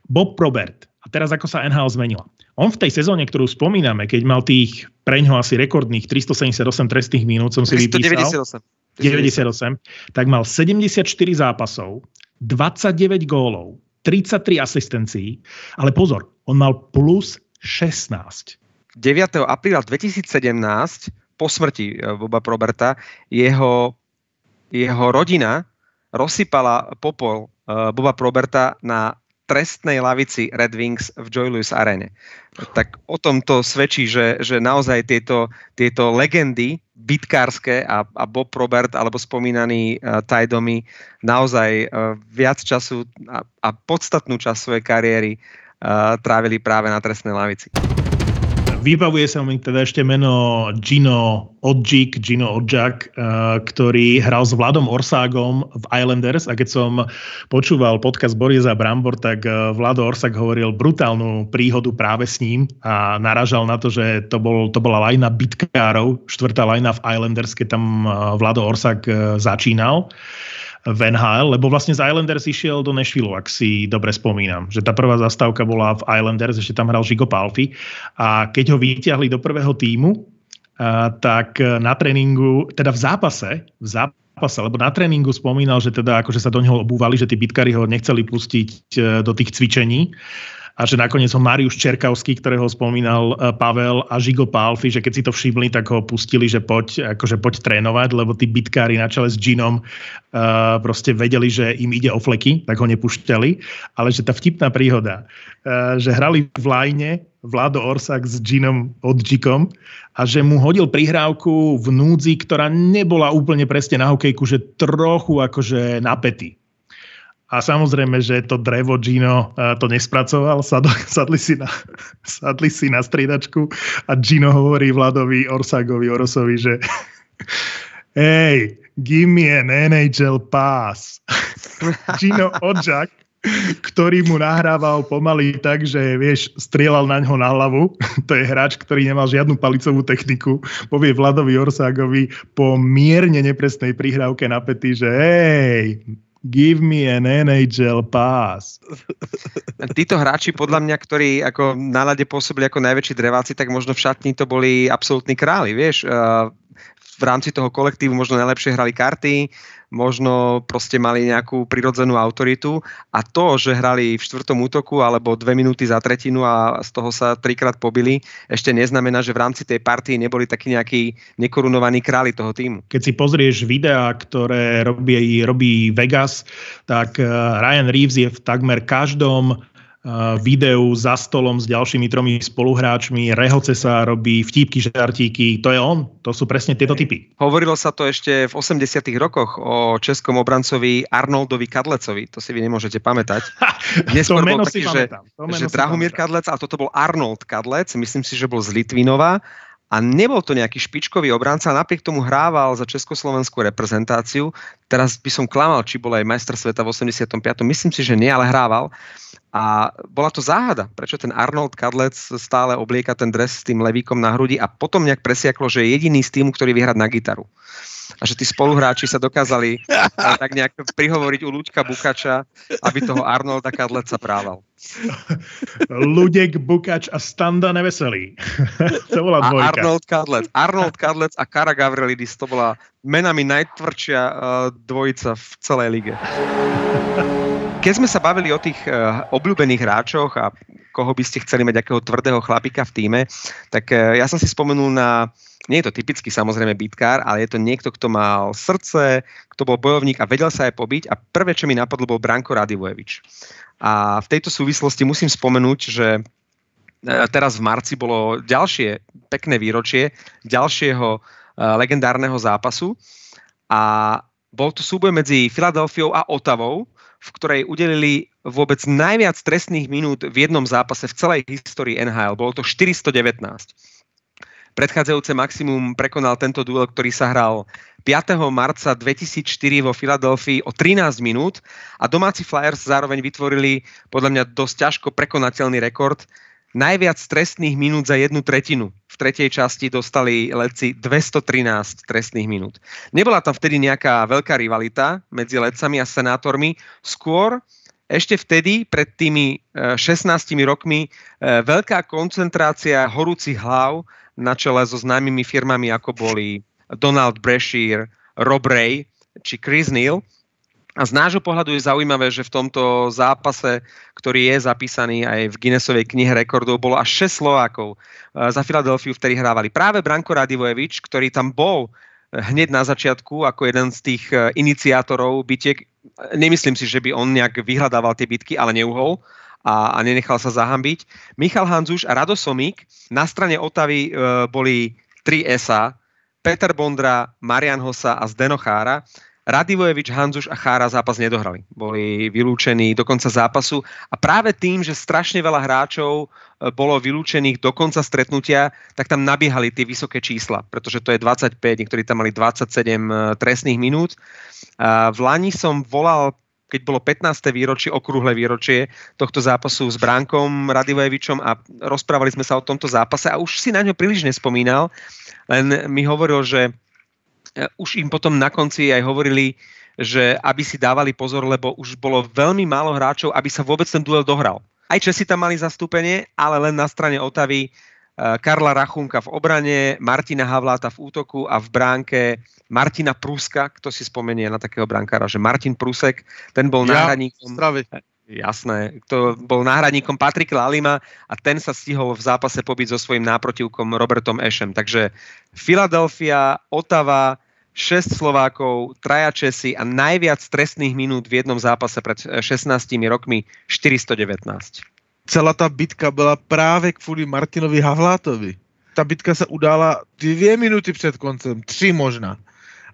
Bob Probert, a teraz ako sa NHL zmenila. On v tej sezóne, ktorú spomíname, keď mal tých preňho asi rekordných 378 trestných minút, som si vypísal, 398. 98, tak mal 74 zápasov, 29 gólov, 33 asistencií, ale pozor, on mal plus 16. 9. apríla 2017 po smrti eh, Boba Proberta jeho, jeho rodina rozsypala popol eh, Boba Proberta na trestnej lavici Red Wings v Joy Louis arene. Tak o tom to svedčí, že, že naozaj tieto, tieto legendy bitkárske a, a Bob Probert alebo spomínaný uh, Ty Domi naozaj uh, viac času a, a podstatnú časť svojej kariéry uh, trávili práve na trestnej lavici. Vybavuje sa mi teda ešte meno Gino Odžik, Gino Odžak, eh, ktorý hral s Vladom Orságom v Islanders. A keď som počúval podcast Borieza Brambor, tak eh, Vlado Orsák hovoril brutálnu príhodu práve s ním a naražal na to, že to, bol, to bola lajna bitkárov, štvrtá lajna v Islanders, keď tam eh, Vlado Orsák začínal v NHL, lebo vlastne z Islanders išiel do Nashville, ak si dobre spomínam. Že tá prvá zastávka bola v Islanders, ešte tam hral Žigo Palfi a keď ho vyťahli do prvého týmu, a, tak na tréningu, teda v zápase, v zápase, lebo na tréningu spomínal, že teda akože sa do neho obúvali, že tí bitkári ho nechceli pustiť e, do tých cvičení a že nakoniec ho Mariuš Čerkavský, ktorého spomínal e, Pavel a Žigo Pálfi, že keď si to všimli, tak ho pustili, že poď, akože poď trénovať, lebo tí bitkári na čele s Ginom uh, proste vedeli, že im ide o fleky, tak ho nepúšťali. Ale že tá vtipná príhoda, uh, že hrali v lajne Vlado Orsak s Ginom Odžikom a že mu hodil prihrávku v núdzi, ktorá nebola úplne presne na hokejku, že trochu akože napätý. A samozrejme, že to drevo Gino uh, to nespracoval, Sad, sadli, si na, *laughs* sadli si na striedačku a Gino hovorí Vladovi Orsagovi Orosovi, že *laughs* hej, give me an NHL pass. *laughs* Gino Odžak, ktorý mu nahrával pomaly tak, že vieš, strieľal na ňo na hlavu. To je hráč, ktorý nemal žiadnu palicovú techniku. Povie Vladovi Orságovi po mierne nepresnej prihrávke na pety, že hej, give me an NHL pass. *laughs* Títo hráči, podľa mňa, ktorí ako na lade pôsobili ako najväčší dreváci, tak možno v šatni to boli absolútni králi, vieš. Uh, v rámci toho kolektívu možno najlepšie hrali karty, možno proste mali nejakú prirodzenú autoritu a to, že hrali v štvrtom útoku alebo dve minúty za tretinu a z toho sa trikrát pobili, ešte neznamená, že v rámci tej partii neboli takí nejakí nekorunovaní králi toho týmu. Keď si pozrieš videá, ktoré robí, robí Vegas, tak eh, Ryan Reeves je v takmer každom videu za stolom s ďalšími tromi spoluhráčmi, rehoce sa robí, vtípky, žartíky, to je on, to sú presne tieto typy. Hovorilo sa to ešte v 80 rokoch o českom obrancovi Arnoldovi Kadlecovi, to si vy nemôžete pamätať. to meno taký, si že. To meno že Drahomír. Kadlec, a toto bol Arnold Kadlec, myslím si, že bol z Litvinova a nebol to nejaký špičkový obranca, napriek tomu hrával za československú reprezentáciu. Teraz by som klamal, či bol aj majster sveta v 85. Myslím si, že nie, ale hrával. A bola to záhada, prečo ten Arnold Kadlec stále oblieka ten dres s tým levíkom na hrudi a potom nejak presiaklo, že je jediný z týmu, ktorý vyhrať na gitaru. A že tí spoluhráči sa dokázali eh, tak nejak prihovoriť u Luďka Bukača, aby toho Arnolda Kadleca prával. Ludek Bukač a Standa Neveselý. *laughs* to bola A dvojka. Arnold Kadlec. Arnold Kadlec a Kara Gavrilidis, to bola menami najtvrdšia uh, dvojica v celej lige. Keď sme sa bavili o tých uh, obľúbených hráčoch a koho by ste chceli mať akého tvrdého chlapika v týme, tak uh, ja som si spomenul na, nie je to typický samozrejme bitkár, ale je to niekto, kto mal srdce, kto bol bojovník a vedel sa aj pobiť a prvé, čo mi napadlo, bol Branko Radivojevič. A v tejto súvislosti musím spomenúť, že e, teraz v marci bolo ďalšie pekné výročie ďalšieho legendárneho zápasu a bol to súboj medzi Filadelfiou a Otavou, v ktorej udelili vôbec najviac trestných minút v jednom zápase v celej histórii NHL. Bolo to 419. Predchádzajúce maximum prekonal tento duel, ktorý sa hral 5. marca 2004 vo Filadelfii o 13 minút a domáci Flyers zároveň vytvorili podľa mňa dosť ťažko prekonateľný rekord. Najviac trestných minút za jednu tretinu. V tretej časti dostali letci 213 trestných minút. Nebola tam vtedy nejaká veľká rivalita medzi letcami a senátormi. Skôr ešte vtedy, pred tými 16 rokmi, veľká koncentrácia horúcich hlav na čele so známymi firmami, ako boli Donald Brashear, Rob Ray či Chris Neal. A z nášho pohľadu je zaujímavé, že v tomto zápase, ktorý je zapísaný aj v Guinnessovej knihe rekordov, bolo až 6 Slovákov za Filadelfiu, vtedy hrávali práve Branko Radivojevič, ktorý tam bol hneď na začiatku ako jeden z tých iniciátorov bitiek. Nemyslím si, že by on nejak vyhľadával tie bitky, ale neuhol a, a nenechal sa zahambiť. Michal Hanzuš a Rado Somík. Na strane Otavy e, boli 3 SA, Peter Bondra, Marian Hosa a Zdeno Chára. Radivojevič, Hanzuš a Chára zápas nedohrali. Boli vylúčení do konca zápasu a práve tým, že strašne veľa hráčov e, bolo vylúčených do konca stretnutia, tak tam nabiehali tie vysoké čísla, pretože to je 25, niektorí tam mali 27 e, trestných minút. V Lani som volal keď bolo 15. výročie, okrúhle výročie tohto zápasu s Bránkom Radivojevičom a rozprávali sme sa o tomto zápase a už si na ňo príliš nespomínal, len mi hovoril, že už im potom na konci aj hovorili, že aby si dávali pozor, lebo už bolo veľmi málo hráčov, aby sa vôbec ten duel dohral. Aj Česi tam mali zastúpenie, ale len na strane Otavy Eh, Karla Rachunka v obrane, Martina Havláta v útoku a v bránke Martina Pruska, kto si spomenie na takého brankára, že Martin Prusek, ten bol ja, náhradníkom... Zdravý. Jasné, to bol náhradníkom Patrik Lalima a ten sa stihol v zápase pobiť so svojím náprotivkom Robertom Ešem. Takže Filadelfia, Otava, 6 Slovákov, traja Česi a najviac trestných minút v jednom zápase pred 16 rokmi 419 celá ta bitka byla právě kvůli Martinovi Havlátovi. Ta bitka se udála dvě minuty před koncem, tři možná.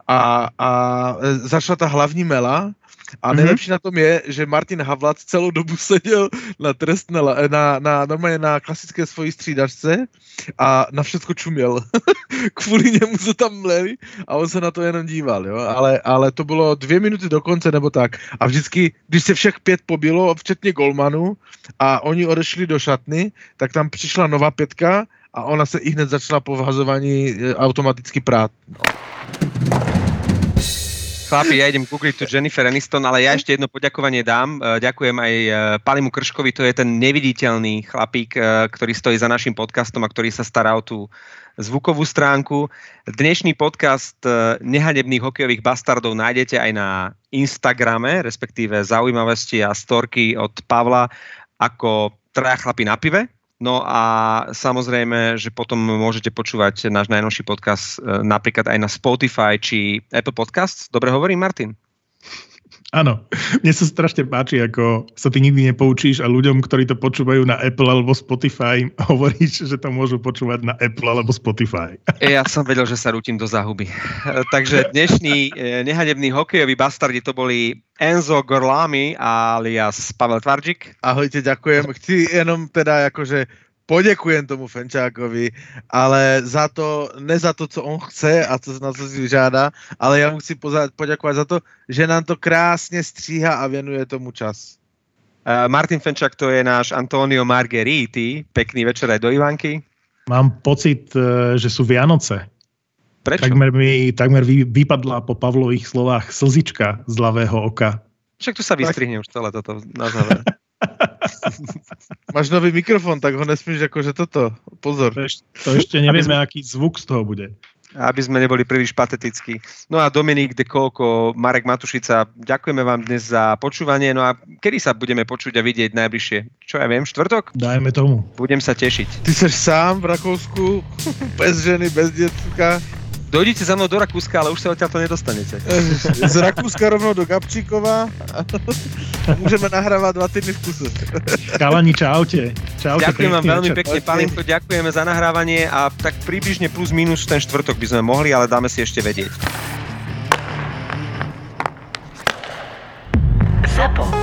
A, a začala ta hlavní mela a mhm. nejlepší mm-hmm. na tom je, že Martin Havlat celou dobu seděl na trestné, na, na, normálně na klasické svojí střídačce a na všechno čuměl. *laughs* Kvůli němu se tam mleli a on se na to jenom díval, jo. Ale, ale to bylo dvě minuty do konce nebo tak. A vždycky, když se všech pět pobilo, včetně Golmanu, a oni odešli do šatny, tak tam přišla nová pětka a ona se i hned začala po vhazovaní e, automaticky prát. No. Chlapi, ja idem googliť tu Jennifer Aniston, ale ja ešte jedno poďakovanie dám. E, ďakujem aj e, Palimu Krškovi, to je ten neviditeľný chlapík, e, ktorý stojí za našim podcastom a ktorý sa stará o tú zvukovú stránku. Dnešný podcast nehanebných hokejových bastardov nájdete aj na Instagrame, respektíve zaujímavosti a storky od Pavla ako traja chlapi na pive. No a samozrejme, že potom môžete počúvať náš najnovší podcast e, napríklad aj na Spotify či Apple Podcasts. Dobre hovorím, Martin? Áno, mne sa strašne páči, ako sa ty nikdy nepoučíš a ľuďom, ktorí to počúvajú na Apple alebo Spotify, *laughs* hovoríš, že to môžu počúvať na Apple alebo Spotify. Ja som vedel, že sa rútim do záhuby. E, takže dnešní e, nehanební hokejoví bastardi to boli Enzo Gorlami alias Pavel Tvarčík. Ahojte, ďakujem. Chci jenom teda akože podekujem tomu Fenčákovi, ale za to, ne za to, co on chce a co na co si žádá, ale ja mu chci poďakovať za to, že nám to krásne stříha a venuje tomu čas. Uh, Martin Fenčák to je náš Antonio Margheriti. Pekný večer aj do Ivanky. Mám pocit, e, že sú Vianoce. Prečo? Takmer mi takmer vy, vypadla po Pavlových slovách slzička z ľavého oka. Však tu sa vystrihne tak. už celé toto na záver. *laughs* *laughs* Máš nový mikrofón, tak ho nesmíš akože toto. Pozor. To, ešte, to ešte nevieme, sme, aký zvuk z toho bude. Aby sme neboli príliš patetickí. No a Dominik de Koko, Marek Matušica, ďakujeme vám dnes za počúvanie. No a kedy sa budeme počuť a vidieť najbližšie? Čo ja viem, štvrtok? Dajme tomu. Budem sa tešiť. Ty seš sám v Rakúsku, *laughs* bez ženy, bez dietka. Dojdite za mnou do Rakúska, ale už sa odtiaľ to nedostanete. Z Rakúska rovno do Gabčíkova a môžeme nahrávať dva týdny v kuse. Kalani, čaute. čaute Ďakujem vám veľmi večer. pekne. Palinko, ďakujeme za nahrávanie a tak približne plus minus ten štvrtok by sme mohli, ale dáme si ešte vedieť. Zapo.